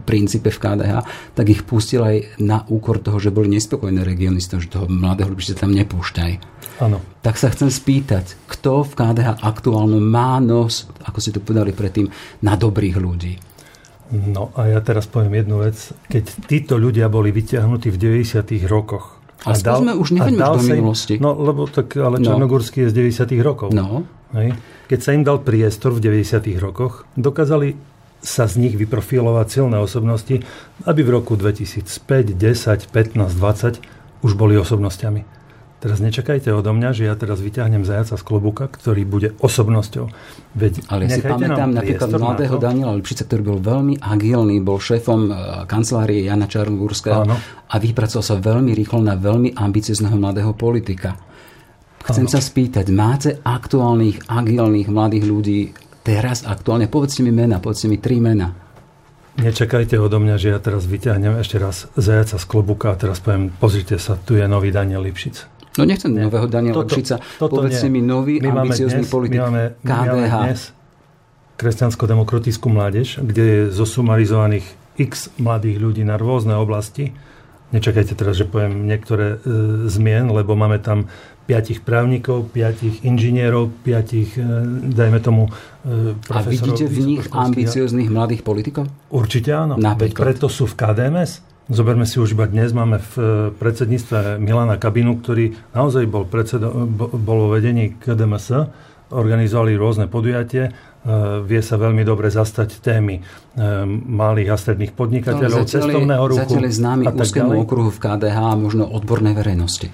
princípe v KDH, tak ich pustil aj na úkor toho, že boli nespokojné regióny z toho, že toho mladého ľudí tam nepúšťaj. Áno. Tak sa chcem spýtať, kto v KDH aktuálne má nos, ako ste to povedali predtým, na dobrých ľudí? No a ja teraz poviem jednu vec. Keď títo ľudia boli vyťahnutí v 90. rokoch, a, a dal, sme už nevedme do minulosti. No, lebo tak, ale no. Čarnogórsky je z 90. rokov. No. Hej. Keď sa im dal priestor v 90. rokoch, dokázali sa z nich vyprofilovať silné osobnosti, aby v roku 2005, 10, 15, 20 už boli osobnosťami. Teraz nečakajte odo mňa, že ja teraz vyťahnem zajaca z klobuka, ktorý bude osobnosťou. Veď Ale ja si pamätám napríklad mladého na Daniela Lipšica, ktorý bol veľmi agilný, bol šéfom e, kancelárie Jana Čarnogórského a vypracoval sa veľmi rýchlo na veľmi ambiciozného mladého politika. Chcem Áno. sa spýtať, máte aktuálnych, agilných mladých ľudí teraz aktuálne? Povedzte mi mena, povedzte mi tri mena. Nečakajte odo mňa, že ja teraz vyťahnem ešte raz zajaca z klobuka a teraz poviem, pozrite sa, tu je nový Daniel Lipšic. No nechcem nie. nového Daniela toto, Lipšica. Toto Povedzte nie. mi nový, my ambiciozný dnes, politik. My máme, KDH. My máme dnes kresťansko-demokratickú mládež, kde je zosumarizovaných x mladých ľudí na rôzne oblasti. Nečakajte teraz, že poviem niektoré e, zmien, lebo máme tam piatich právnikov, piatich inžinierov, piatich, e, dajme tomu, e, A vidíte v nich ambicioznych mladých politikov? Určite áno. Veď preto sú v KDMS. Zoberme si už iba dnes, máme v e, predsedníctve Milana Kabinu, ktorý naozaj bol, predsedo, bol vo vedení KDMS, organizovali rôzne podujatie, vie sa veľmi dobre zastať témy malých a stredných podnikateľov, no, cestovného ruchu. Zatiaľ je známy úzkému okruhu v KDH a možno odbornej verejnosti.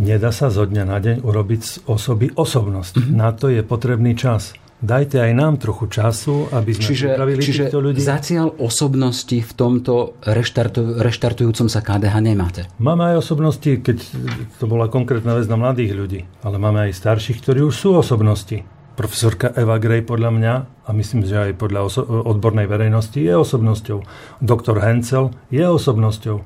Nedá sa zo dňa na deň urobiť z osoby osobnosť. Mm-hmm. Na to je potrebný čas. Dajte aj nám trochu času, aby sme čiže, pripravili čiže týchto ľudí. zatiaľ osobnosti v tomto reštartu, reštartujúcom sa KDH nemáte? Máme aj osobnosti, keď to bola konkrétna vec na mladých ľudí, ale máme aj starších, ktorí už sú osobnosti. Profesorka Eva Gray podľa mňa, a myslím, že aj podľa oso- odbornej verejnosti, je osobnosťou. Doktor Hencel je osobnosťou.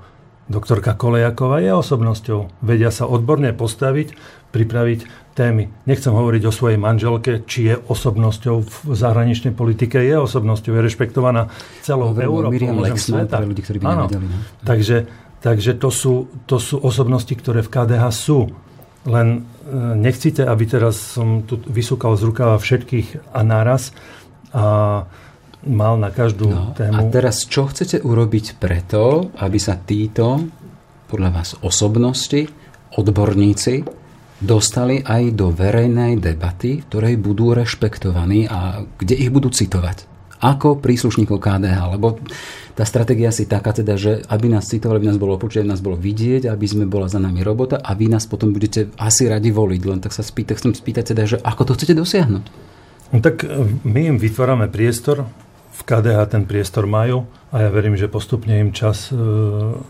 Doktorka Kolejaková je osobnosťou. Vedia sa odborne postaviť, pripraviť témy. Nechcem hovoriť o svojej manželke, či je osobnosťou v zahraničnej politike, je osobnosťou, je rešpektovaná celou Európou, sveta. Pre ľudí, ktorí by. Nevedeli, no? Takže, takže to, sú, to sú osobnosti, ktoré v KDH sú. Len e, nechcite, aby teraz som tu vysúkal z rukava všetkých a naraz. A mal na každú no, tému. A teraz čo chcete urobiť preto, aby sa títo, podľa vás osobnosti, odborníci, dostali aj do verejnej debaty, ktorej budú rešpektovaní a kde ich budú citovať? Ako príslušníkov KDH, lebo tá stratégia si taká teda, že aby nás citovali, aby nás bolo počuť, aby nás bolo vidieť, aby sme bola za nami robota a vy nás potom budete asi radi voliť. Len tak sa spýta, chcem spýtať teda, že ako to chcete dosiahnuť? No tak my im vytvárame priestor, v KDH ten priestor majú a ja verím, že postupne im čas e,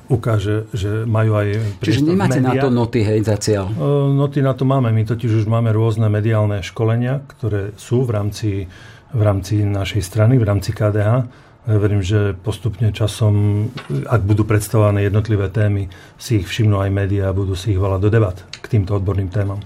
ukáže, že majú aj priestor Čiže nemáte na to noty, hej, zatiaľ? E, noty na to máme. My totiž už máme rôzne mediálne školenia, ktoré sú v rámci, v rámci našej strany, v rámci KDH. Ja verím, že postupne časom, ak budú predstavované jednotlivé témy, si ich všimnú aj médiá a budú si ich volať do debat k týmto odborným témam.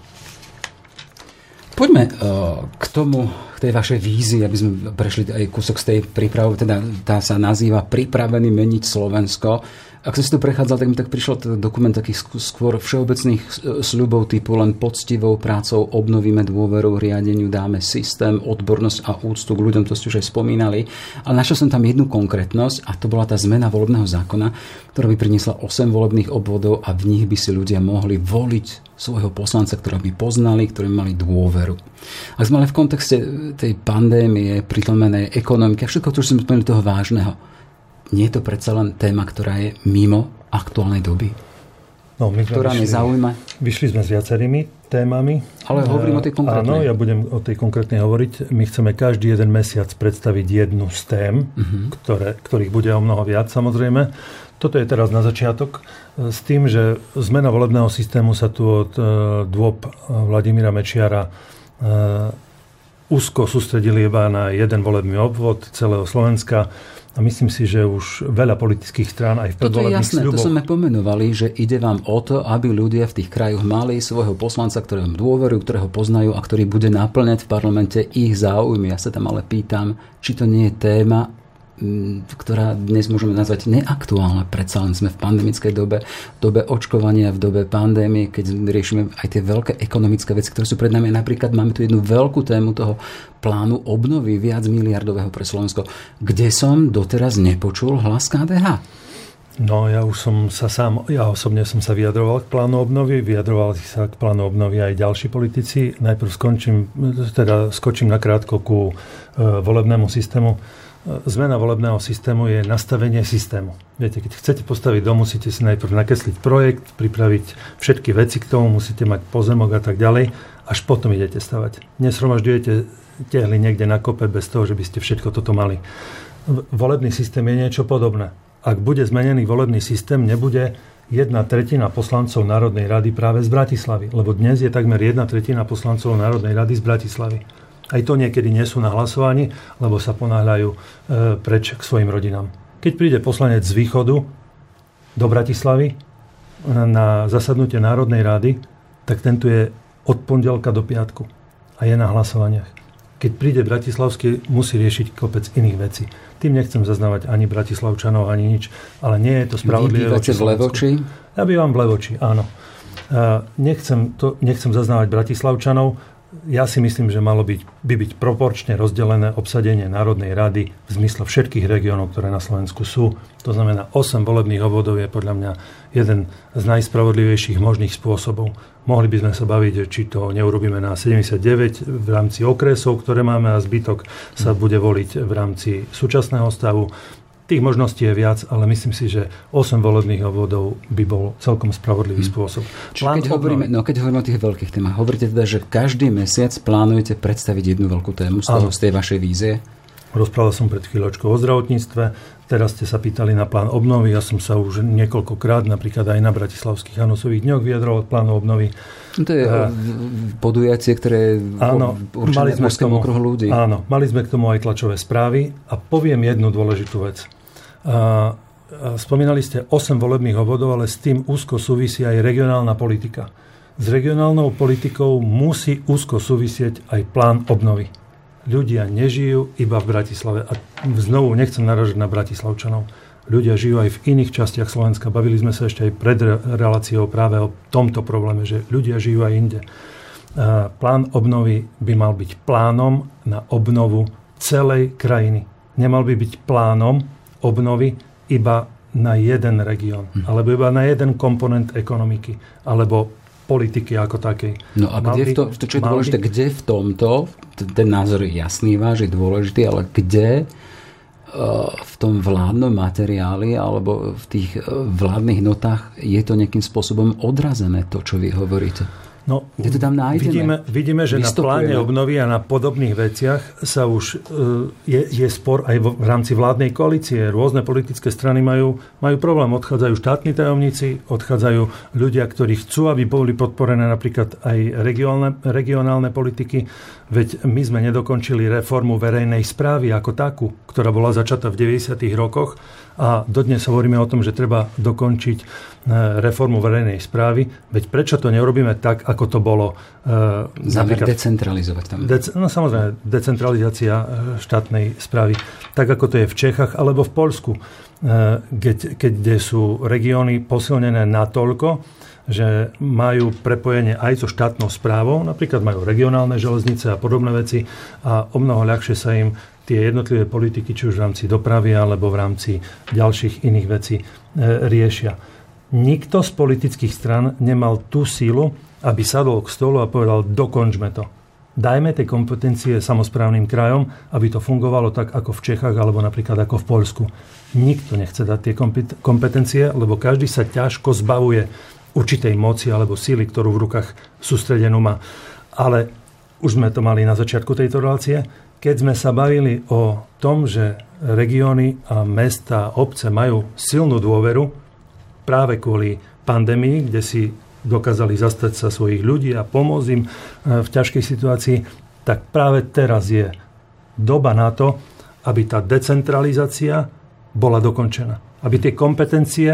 Poďme uh, k tomu, k tej vašej vízii, aby sme prešli aj kúsok z tej prípravy, teda tá sa nazýva Pripravený meniť Slovensko. Ak si to prechádzal, tak mi tak prišiel ten dokument takých skôr všeobecných sľubov typu len poctivou prácou obnovíme dôveru, riadeniu dáme systém, odbornosť a úctu k ľuďom, to ste už aj spomínali. Ale našiel som tam jednu konkrétnosť a to bola tá zmena volebného zákona, ktorá by priniesla 8 volebných obvodov a v nich by si ľudia mohli voliť svojho poslanca, ktorého by poznali, ktorí mali dôveru. Ak sme ale v kontexte tej pandémie, pritlmenej ekonomiky a všetko, čo sme spomenuli toho vážneho, nie je to predsa len téma, ktorá je mimo aktuálnej doby? No, my ktorá vyšli, zaujíma. Vyšli sme s viacerými témami. Ale hovorím o tej konkrétnej. Áno, ja budem o tej konkrétnej hovoriť. My chceme každý jeden mesiac predstaviť jednu z tém, uh-huh. ktoré, ktorých bude o mnoho viac samozrejme. Toto je teraz na začiatok. S tým, že zmena volebného systému sa tu od uh, dôb Vladimíra Mečiara úzko sústredili iba na jeden volebný obvod celého Slovenska a myslím si, že už veľa politických strán aj v Toto je jasné, sľuboch... to sme pomenovali, že ide vám o to, aby ľudia v tých krajoch mali svojho poslanca, ktorého dôveru, ktorého poznajú a ktorý bude naplňať v parlamente ich záujmy. Ja sa tam ale pýtam, či to nie je téma ktorá dnes môžeme nazvať neaktuálna. Predsa len sme v pandemickej dobe, v dobe očkovania, v dobe pandémie, keď riešime aj tie veľké ekonomické veci, ktoré sú pred nami. Napríklad máme tu jednu veľkú tému toho plánu obnovy viac miliardového pre Slovensko, kde som doteraz nepočul hlas KDH. No ja už som sa sám, ja osobne som sa vyjadroval k plánu obnovy, vyjadroval sa k plánu obnovy aj ďalší politici. Najprv skončím, teda skočím nakrátko ku e, volebnému systému zmena volebného systému je nastavenie systému. Viete, keď chcete postaviť dom, musíte si najprv nakresliť projekt, pripraviť všetky veci k tomu, musíte mať pozemok a tak ďalej, až potom idete stavať. Nesromažďujete tehly niekde na kope bez toho, že by ste všetko toto mali. Volebný systém je niečo podobné. Ak bude zmenený volebný systém, nebude jedna tretina poslancov Národnej rady práve z Bratislavy. Lebo dnes je takmer jedna tretina poslancov Národnej rady z Bratislavy. Aj to niekedy nie sú na hlasovaní, lebo sa ponáhľajú e, preč k svojim rodinám. Keď príde poslanec z východu do Bratislavy na zasadnutie Národnej rady, tak tento je od pondelka do piatku a je na hlasovaniach. Keď príde Bratislavský, musí riešiť kopec iných vecí. Tým nechcem zaznávať ani Bratislavčanov, ani nič, ale nie je to spravodlivé. Vy v Levoči? Ja bývam v Levoči, áno. Nechcem, to, nechcem zaznávať Bratislavčanov, ja si myslím, že malo byť, by byť proporčne rozdelené obsadenie Národnej rady v zmysle všetkých regiónov, ktoré na Slovensku sú. To znamená, 8 volebných obvodov je podľa mňa jeden z najspravodlivejších možných spôsobov. Mohli by sme sa baviť, či to neurobíme na 79 v rámci okresov, ktoré máme a zbytok sa bude voliť v rámci súčasného stavu. Tých možností je viac, ale myslím si, že 8 volebných obvodov by bol celkom spravodlivý hmm. spôsob. Čiže keď hovoríme, no keď hovoríme o tých veľkých témach, hovoríte teda, že každý mesiac plánujete predstaviť jednu veľkú tému z, toho, z tej vašej vízie? Rozprával som pred chvíľočkou o zdravotníctve, teraz ste sa pýtali na plán obnovy, ja som sa už niekoľkokrát, napríklad aj na Bratislavských Hanosových dňoch vyjadroval plánu obnovy. To je uh, podujacie, ktoré áno, mali sme k tomu, ľudí. Áno, mali sme k tomu aj tlačové správy a poviem jednu dôležitú vec. Spomínali ste 8 volebných obvodov, ale s tým úzko súvisí aj regionálna politika. S regionálnou politikou musí úzko súvisieť aj plán obnovy. Ľudia nežijú iba v Bratislave. A znovu nechcem naražať na Bratislavčanov. Ľudia žijú aj v iných častiach Slovenska. Bavili sme sa ešte aj pred reláciou práve o tomto probléme, že ľudia žijú aj inde. Plán obnovy by mal byť plánom na obnovu celej krajiny. Nemal by byť plánom obnovy iba na jeden región, hm. alebo iba na jeden komponent ekonomiky, alebo politiky ako takej. No a kde v to, to, čo je dôležité, kde v tomto, ten názor je jasný, váš je dôležitý, ale kde uh, v tom vládnom materiáli alebo v tých uh, vládnych notách je to nejakým spôsobom odrazené, to, čo vy hovoríte? No, Kde to tam nájdeme? Vidíme, vidíme že na pláne obnovy a na podobných veciach sa už e, je, je spor aj v, rámci vládnej koalície. Rôzne politické strany majú, majú problém. Odchádzajú štátni tajomníci, odchádzajú ľudia, ktorí chcú, aby boli podporené napríklad aj regionálne, regionálne politiky. Veď my sme nedokončili reformu verejnej správy ako takú, ktorá bola začatá v 90. rokoch a dodnes hovoríme o tom, že treba dokončiť e, reformu verejnej správy. Veď prečo to neurobíme tak, ako to bolo... E, Zámer decentralizovať tam. Dec, no samozrejme, decentralizácia e, štátnej správy. Tak, ako to je v Čechách alebo v Polsku, keď, keď sú regióny posilnené natoľko, že majú prepojenie aj so štátnou správou, napríklad majú regionálne železnice a podobné veci a o mnoho ľahšie sa im tie jednotlivé politiky, či už v rámci dopravy alebo v rámci ďalších iných vecí e, riešia. Nikto z politických stran nemal tú sílu, aby sadol k stolu a povedal, dokončme to. Dajme tie kompetencie samozprávnym krajom, aby to fungovalo tak ako v Čechách alebo napríklad ako v Polsku. Nikto nechce dať tie kompetencie, lebo každý sa ťažko zbavuje určitej moci alebo síly, ktorú v rukách sústredenú má. Ale už sme to mali na začiatku tejto relácie keď sme sa bavili o tom, že regióny a mesta, obce majú silnú dôveru práve kvôli pandémii, kde si dokázali zastať sa svojich ľudí a pomôcť im e, v ťažkej situácii, tak práve teraz je doba na to, aby tá decentralizácia bola dokončená. Aby tie kompetencie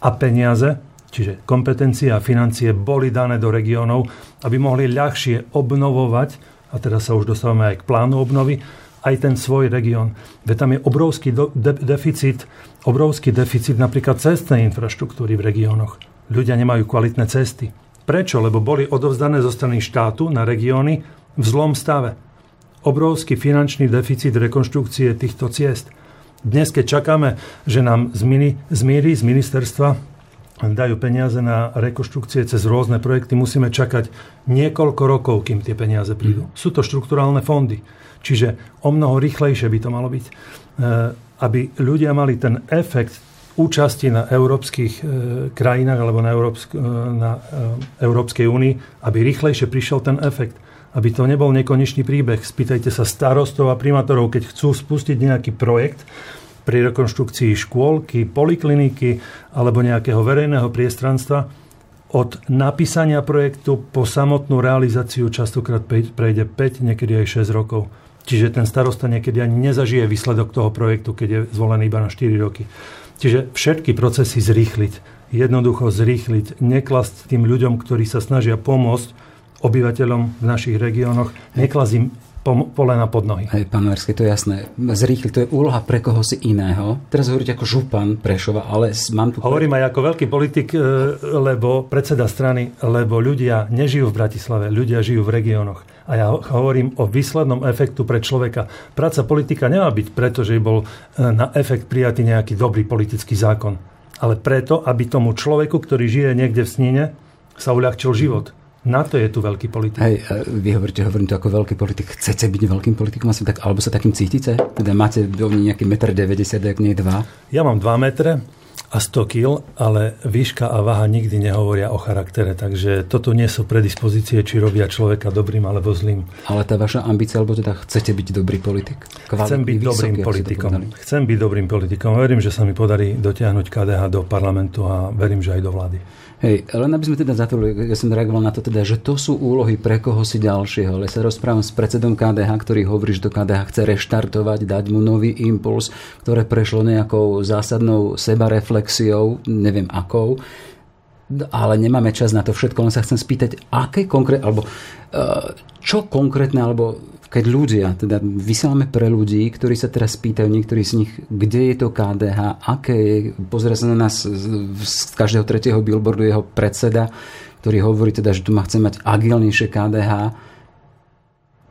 a peniaze, čiže kompetencie a financie boli dané do regiónov, aby mohli ľahšie obnovovať a teraz sa už dostávame aj k plánu obnovy, aj ten svoj región. Veď tam je obrovský de, deficit, obrovský deficit napríklad cestnej infraštruktúry v regiónoch. Ľudia nemajú kvalitné cesty. Prečo? Lebo boli odovzdané zo strany štátu na regióny v zlom stave. Obrovský finančný deficit rekonštrukcie týchto ciest. Dnes, keď čakáme, že nám zmierí z ministerstva dajú peniaze na rekonštrukcie cez rôzne projekty, musíme čakať niekoľko rokov, kým tie peniaze prídu. Mm. Sú to štrukturálne fondy. Čiže o mnoho rýchlejšie by to malo byť. E, aby ľudia mali ten efekt účasti na európskych e, krajinách alebo na, Európsk, e, na Európskej únii, aby rýchlejšie prišiel ten efekt. Aby to nebol nekonečný príbeh. Spýtajte sa starostov a primátorov, keď chcú spustiť nejaký projekt, pri rekonštrukcii škôlky, polikliniky alebo nejakého verejného priestranstva, od napísania projektu po samotnú realizáciu častokrát prejde 5, niekedy aj 6 rokov. Čiže ten starosta niekedy ani nezažije výsledok toho projektu, keď je zvolený iba na 4 roky. Čiže všetky procesy zrýchliť, jednoducho zrýchliť, neklasť tým ľuďom, ktorí sa snažia pomôcť obyvateľom v našich regiónoch, neklasť im polena pod nohy. Hej, pán Merský, to je jasné. Zrýchli, to je úloha pre koho si iného. Teraz hovoríte ako župan Prešova, ale mám tu... Hovorím aj ako veľký politik, e, lebo predseda strany, lebo ľudia nežijú v Bratislave, ľudia žijú v regiónoch. A ja hovorím o výslednom efektu pre človeka. Práca politika nemá byť preto, že bol e, na efekt prijatý nejaký dobrý politický zákon, ale preto, aby tomu človeku, ktorý žije niekde v snine, sa uľahčil život. Na to je tu veľký politik. Hej, vy hovoríte, hovorím to ako veľký politik. Chcete byť veľkým politikom? Asi tak, alebo sa takým cítite? Teda máte do nejaký 1,90 m, ak nie 2? Ja mám 2 metre a 100 kg, ale výška a váha nikdy nehovoria o charaktere, takže toto nie sú predispozície, či robia človeka dobrým alebo zlým. Ale tá vaša ambícia, alebo teda chcete byť dobrý politik? Kvalitný, Chcem byť vysoký, dobrým politikom. Chcem byť dobrým politikom. Verím, že sa mi podarí dotiahnuť KDH do parlamentu a verím, že aj do vlády. Hej, len aby sme teda zatvorili, ja som reagoval na to teda, že to sú úlohy pre koho si ďalšieho. Ale sa rozprávam s predsedom KDH, ktorý hovorí, že to KDH chce reštartovať, dať mu nový impuls, ktoré prešlo nejakou zásadnou sebareflexiou, neviem akou ale nemáme čas na to všetko, len sa chcem spýtať, aké konkrétne, alebo eh, čo konkrétne, alebo keď ľudia, teda vysielame pre ľudí, ktorí sa teraz pýtajú, niektorí z nich, kde je to KDH, aké je, pozrie sa na nás z každého tretieho billboardu jeho predseda, ktorý hovorí teda, že tu má chce mať agilnejšie KDH.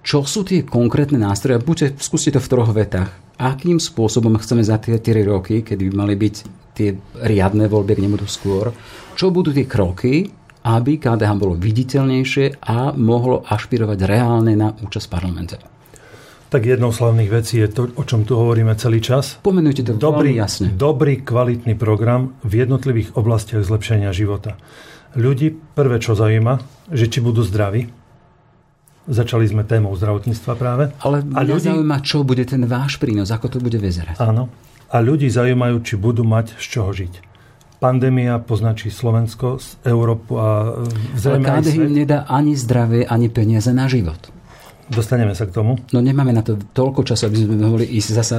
Čo sú tie konkrétne nástroje? Buďte, skúste to v troch vetách. Akým spôsobom chceme za tie 4 roky, kedy by mali byť tie riadne voľby, ak nebudú skôr, čo budú tie kroky, aby KDH bolo viditeľnejšie a mohlo ašpirovať reálne na účasť v parlamente. Tak jednou z hlavných vecí je to, o čom tu hovoríme celý čas. Pomenujte to dobrý, jasne. Dobrý, kvalitný program v jednotlivých oblastiach zlepšenia života. Ľudí prvé, čo zaujíma, že či budú zdraví. Začali sme témou zdravotníctva práve. Ale a ľudí zaujíma, čo bude ten váš prínos, ako to bude vyzerať. Áno. A ľudí zaujímajú, či budú mať z čoho žiť pandémia poznačí Slovensko, Európu a zrejme Ale KDH nedá ani zdravie, ani peniaze na život. Dostaneme sa k tomu. No nemáme na to toľko času, aby sme mohli ísť zasa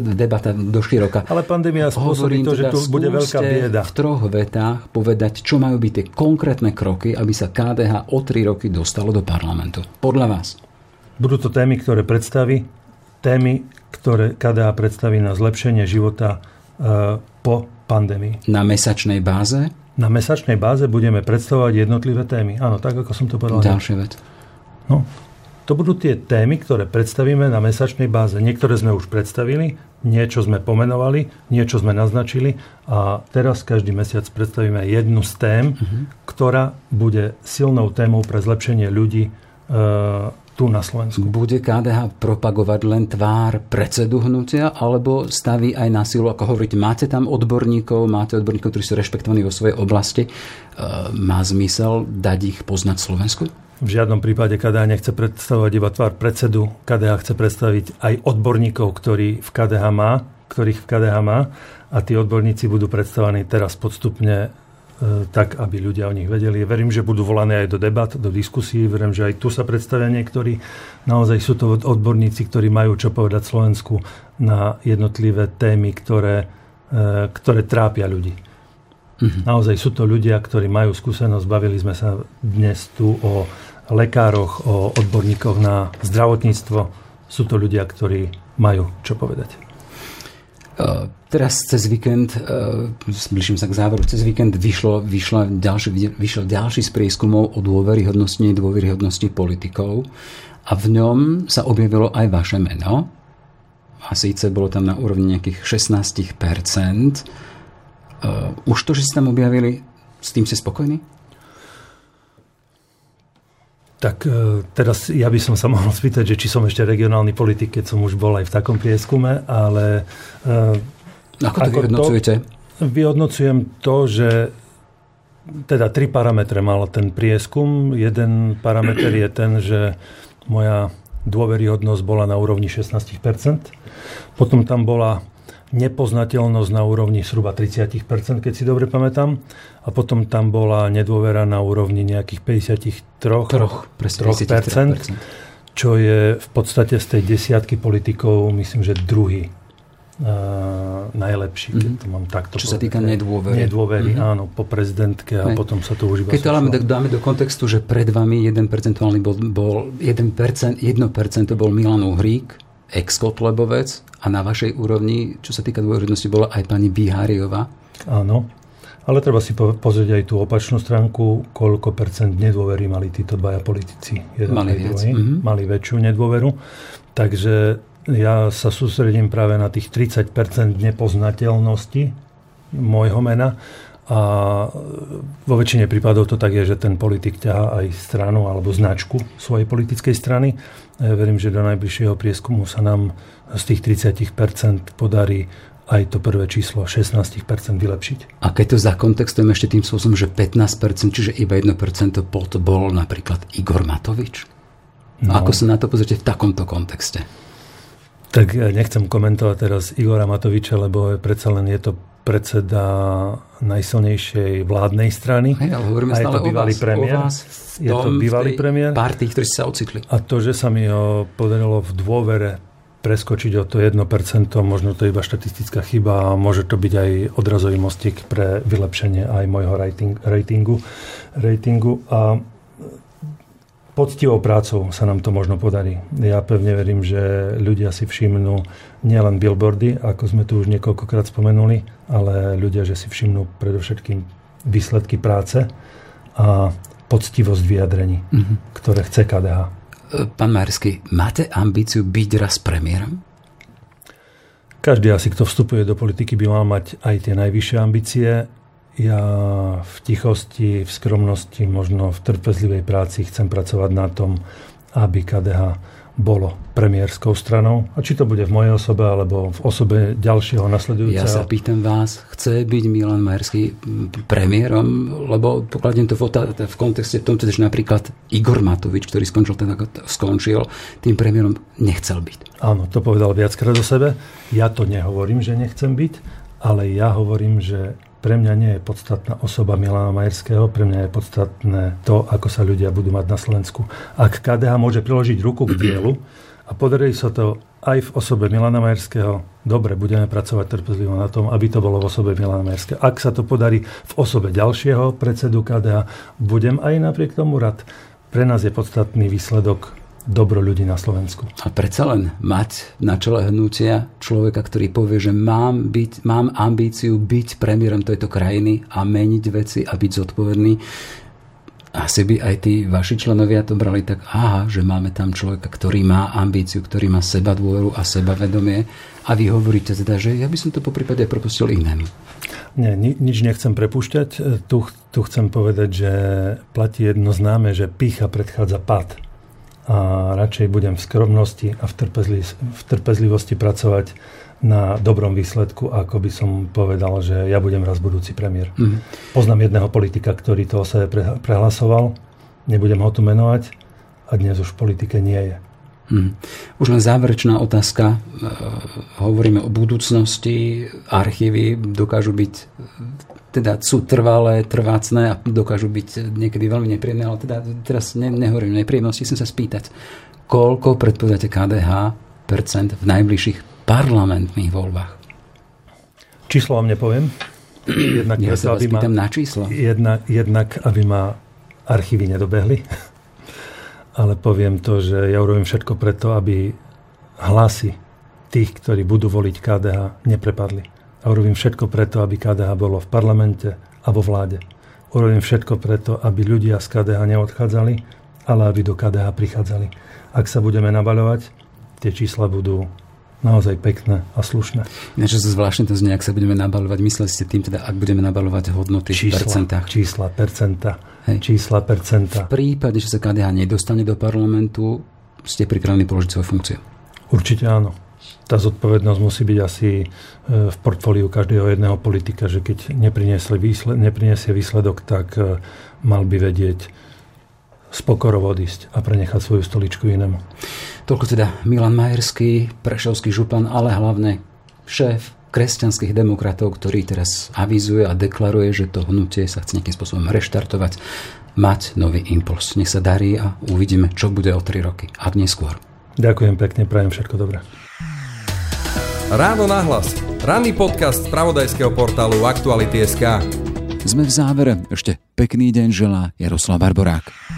debata do široka. Ale pandémia spôsobí to, že teda, tu bude veľká bieda. v troch vetách povedať, čo majú byť tie konkrétne kroky, aby sa KDH o tri roky dostalo do parlamentu. Podľa vás. Budú to témy, ktoré predstaví, témy, ktoré KDH predstaví na zlepšenie života e, po pandémii. Na mesačnej báze? Na mesačnej báze budeme predstavovať jednotlivé témy. Áno, tak ako som to povedal. Ďalšia vec. No, to budú tie témy, ktoré predstavíme na mesačnej báze. Niektoré sme už predstavili, niečo sme pomenovali, niečo sme naznačili a teraz každý mesiac predstavíme jednu z tém, uh-huh. ktorá bude silnou témou pre zlepšenie ľudí e, tu na Slovensku. Bude KDH propagovať len tvár predsedu hnutia, alebo staví aj na silu, ako hovoríte, máte tam odborníkov, máte odborníkov, ktorí sú rešpektovaní vo svojej oblasti. E, má zmysel dať ich poznať Slovensku? V žiadnom prípade KDH nechce predstavovať iba tvár predsedu. KDH chce predstaviť aj odborníkov, ktorí v KDH má, ktorých v KDH má a tí odborníci budú predstavení teraz podstupne tak, aby ľudia o nich vedeli. Verím, že budú volané aj do debat, do diskusí. Verím, že aj tu sa predstavia niektorí. Naozaj sú to odborníci, ktorí majú čo povedať Slovensku na jednotlivé témy, ktoré, e, ktoré trápia ľudí. Mm-hmm. Naozaj sú to ľudia, ktorí majú skúsenosť. Bavili sme sa dnes tu o lekároch, o odborníkoch na zdravotníctvo. Sú to ľudia, ktorí majú čo povedať. Uh, teraz cez víkend, uh, blížim sa k záveru, cez víkend vyšlo, vyšlo, ďalší, vyšlo ďalší z prieskumov o dôveryhodnosti a dôveryhodnosti politikov a v ňom sa objavilo aj vaše meno a síce bolo tam na úrovni nejakých 16%. Uh, už to, že ste tam objavili, s tým ste spokojní? Tak e, teraz ja by som sa mohol spýtať, že či som ešte regionálny politik, keď som už bol aj v takom prieskume, ale... Ako to ako vyhodnocujete? To, vyhodnocujem to, že teda tri parametre mal ten prieskum. Jeden parameter je ten, že moja dôveryhodnosť bola na úrovni 16%. Potom tam bola nepoznateľnosť na úrovni zhruba 30%, keď si dobre pamätám. A potom tam bola nedôvera na úrovni nejakých 53%, Troch, 3%, čo je v podstate z tej desiatky politikov, myslím, že druhý uh, najlepší, keď Mhm. to mám takto Čo sa týka nedôvery. Nedôvery, Mhm. áno, po prezidentke a Hej. potom sa to už iba Keď to dáme, zhoršilo. dáme do kontextu, že pred vami 1 percentuálny bol, bol 1%, 1% bol Milan Uhrík, ex-Kotlebovec a na vašej úrovni, čo sa týka dôveryhodnosti, bola aj pani Biháriová. Áno, ale treba si po- pozrieť aj tú opačnú stránku, koľko percent nedôvery mali títo dvaja politici. Jeden Mali viac, druhý. mhm. Mali väčšiu nedôveru. Takže ja sa sústredím práve na tých 30% nepoznateľnosti môjho mena a vo väčšine prípadov to tak je, že ten politik ťahá aj stranu alebo značku svojej politickej strany. A ja verím, že do najbližšieho prieskumu sa nám z tých 30% podarí aj to prvé číslo 16% vylepšiť. A keď to zakontextujeme ešte tým spôsobom, že 15%, čiže iba 1% pod bol napríklad Igor Matovič. No. Ako sa na to pozrite v takomto kontexte? Tak ja nechcem komentovať teraz Igora Matoviča, lebo predsa len je to predseda najsilnejšej vládnej strany. Hej, ale hovoríme A je to bývalý vás, premiér. Vás Je to bývalý premiér. Tých, ktorí sa ocitli. A to, že sa mi ho podarilo v dôvere preskočiť o to 1%, možno to je iba štatistická chyba a môže to byť aj odrazový mostík pre vylepšenie aj môjho rating, ratingu, ratingu. A poctivou prácou sa nám to možno podarí. Ja pevne verím, že ľudia si všimnú nielen billboardy, ako sme tu už niekoľkokrát spomenuli, ale ľudia, že si všimnú predovšetkým výsledky práce a poctivosť vyjadrení, Mhm. ktoré chce KDH. Pán Majersky, máte ambíciu byť raz premiérom? Každý asi, kto vstupuje do politiky, by mal mať aj tie najvyššie ambície. Ja v tichosti, v skromnosti, možno v trpezlivej práci chcem pracovať na tom, aby KDH bolo premiérskou stranou. A či to bude v mojej osobe, alebo v osobe ďalšieho nasledujúceho. Ja sa pýtam vás, chce byť Milan Majerský premiérom? Lebo pokladnem to v, v kontexte v tom, že napríklad Igor Matovič, ktorý skončil ten, ako skončil, tým premiérom nechcel byť. Áno, to povedal viackrát o sebe. Ja to nehovorím, že nechcem byť, ale ja hovorím, že pre mňa nie je podstatná osoba Milana Majerského, pre mňa je podstatné to, ako sa ľudia budú mať na Slovensku. Ak KDH môže priložiť ruku k dielu a podarí sa to aj v osobe Milana Majerského, dobre, budeme pracovať trpezlivo na tom, aby to bolo v osobe Milana Majerského. Ak sa to podarí v osobe ďalšieho predsedu KDH, budem aj napriek tomu rad. Pre nás je podstatný výsledok dobro ľudí na Slovensku. A predsa len mať na čele hnutia človeka, ktorý povie, že mám, byť, mám ambíciu byť premiérom tejto krajiny a meniť veci a byť zodpovedný. Asi by aj tí vaši členovia to brali tak, aha, že máme tam človeka, ktorý má ambíciu, ktorý má seba dôveru a sebavedomie a vy hovoríte teda, že ja by som to po prípade propustil inému. Nie, ni, nič nechcem prepúšťať. E, Tu, tu chcem povedať, že platí jedno známe, že pícha predchádza pad. A radšej budem v skromnosti a v, trpezli, v trpezlivosti pracovať na dobrom výsledku, ako by som povedal, že ja budem raz budúci premiér. Mhm. Poznám jedného politika, ktorý to o sebe pre, prehlasoval, nebudem ho tu menovať a dnes už v politike nie je. Hmm. Už len záverečná otázka. E, hovoríme o budúcnosti. Archívy dokážu byť teda sú trvalé, trvácne a dokážu byť niekedy veľmi nepríjemné, ale teda teraz ne, nehovorím nepríjemnosti, chcem sa spýtať, koľko predpovedáte KDH percent v najbližších parlamentných voľbách? Číslo vám nepoviem. Jednak, Ja sa vás aby ma- pýtam na číslo. Jedna, jednak, aby ma archívy nedobehli, ale poviem to, že ja urobím všetko preto, aby hlasy tých, ktorí budú voliť KDH, neprepadli. A urobím všetko preto, aby KDH bolo v parlamente a vo vláde. Urobím všetko preto, aby ľudia z KDH neodchádzali, ale aby do KDH prichádzali. Ak sa budeme nabaľovať, tie čísla budú naozaj pekné a slušné. Ináč to zvláštne to znie, ak sa budeme nabalovať. Mysleli ste tým, teda, ak budeme nabalovať hodnoty v Čísla, percentách. čísla, percenta, Hej. čísla, percenta. V prípade, že sa KDH nedostane do parlamentu, ste pripravení položiť svoju funkciu. Určite áno. Tá zodpovednosť musí byť asi e, v portfóliu každého jedného politika, že keď výsled, nepriniesie výsledok, tak e, mal by vedieť z pokorov odísť a prenechať svoju stoličku inému. Toľko teda Milan Majerský, prešovský župan, ale hlavne šéf kresťanských demokratov, ktorý teraz avizuje a deklaruje, že to hnutie sa chce nejakým spôsobom reštartovať, mať nový impuls. Nech sa darí a uvidíme, čo bude o 3 roky, ak neskôr. Ďakujem pekne, prajem všetko dobré. Ráno nahlas. Ranný podcast z pravodajského portálu Aktuality.sk. Sme v závere. Ešte pekný deň želá Jaroslav Barborák.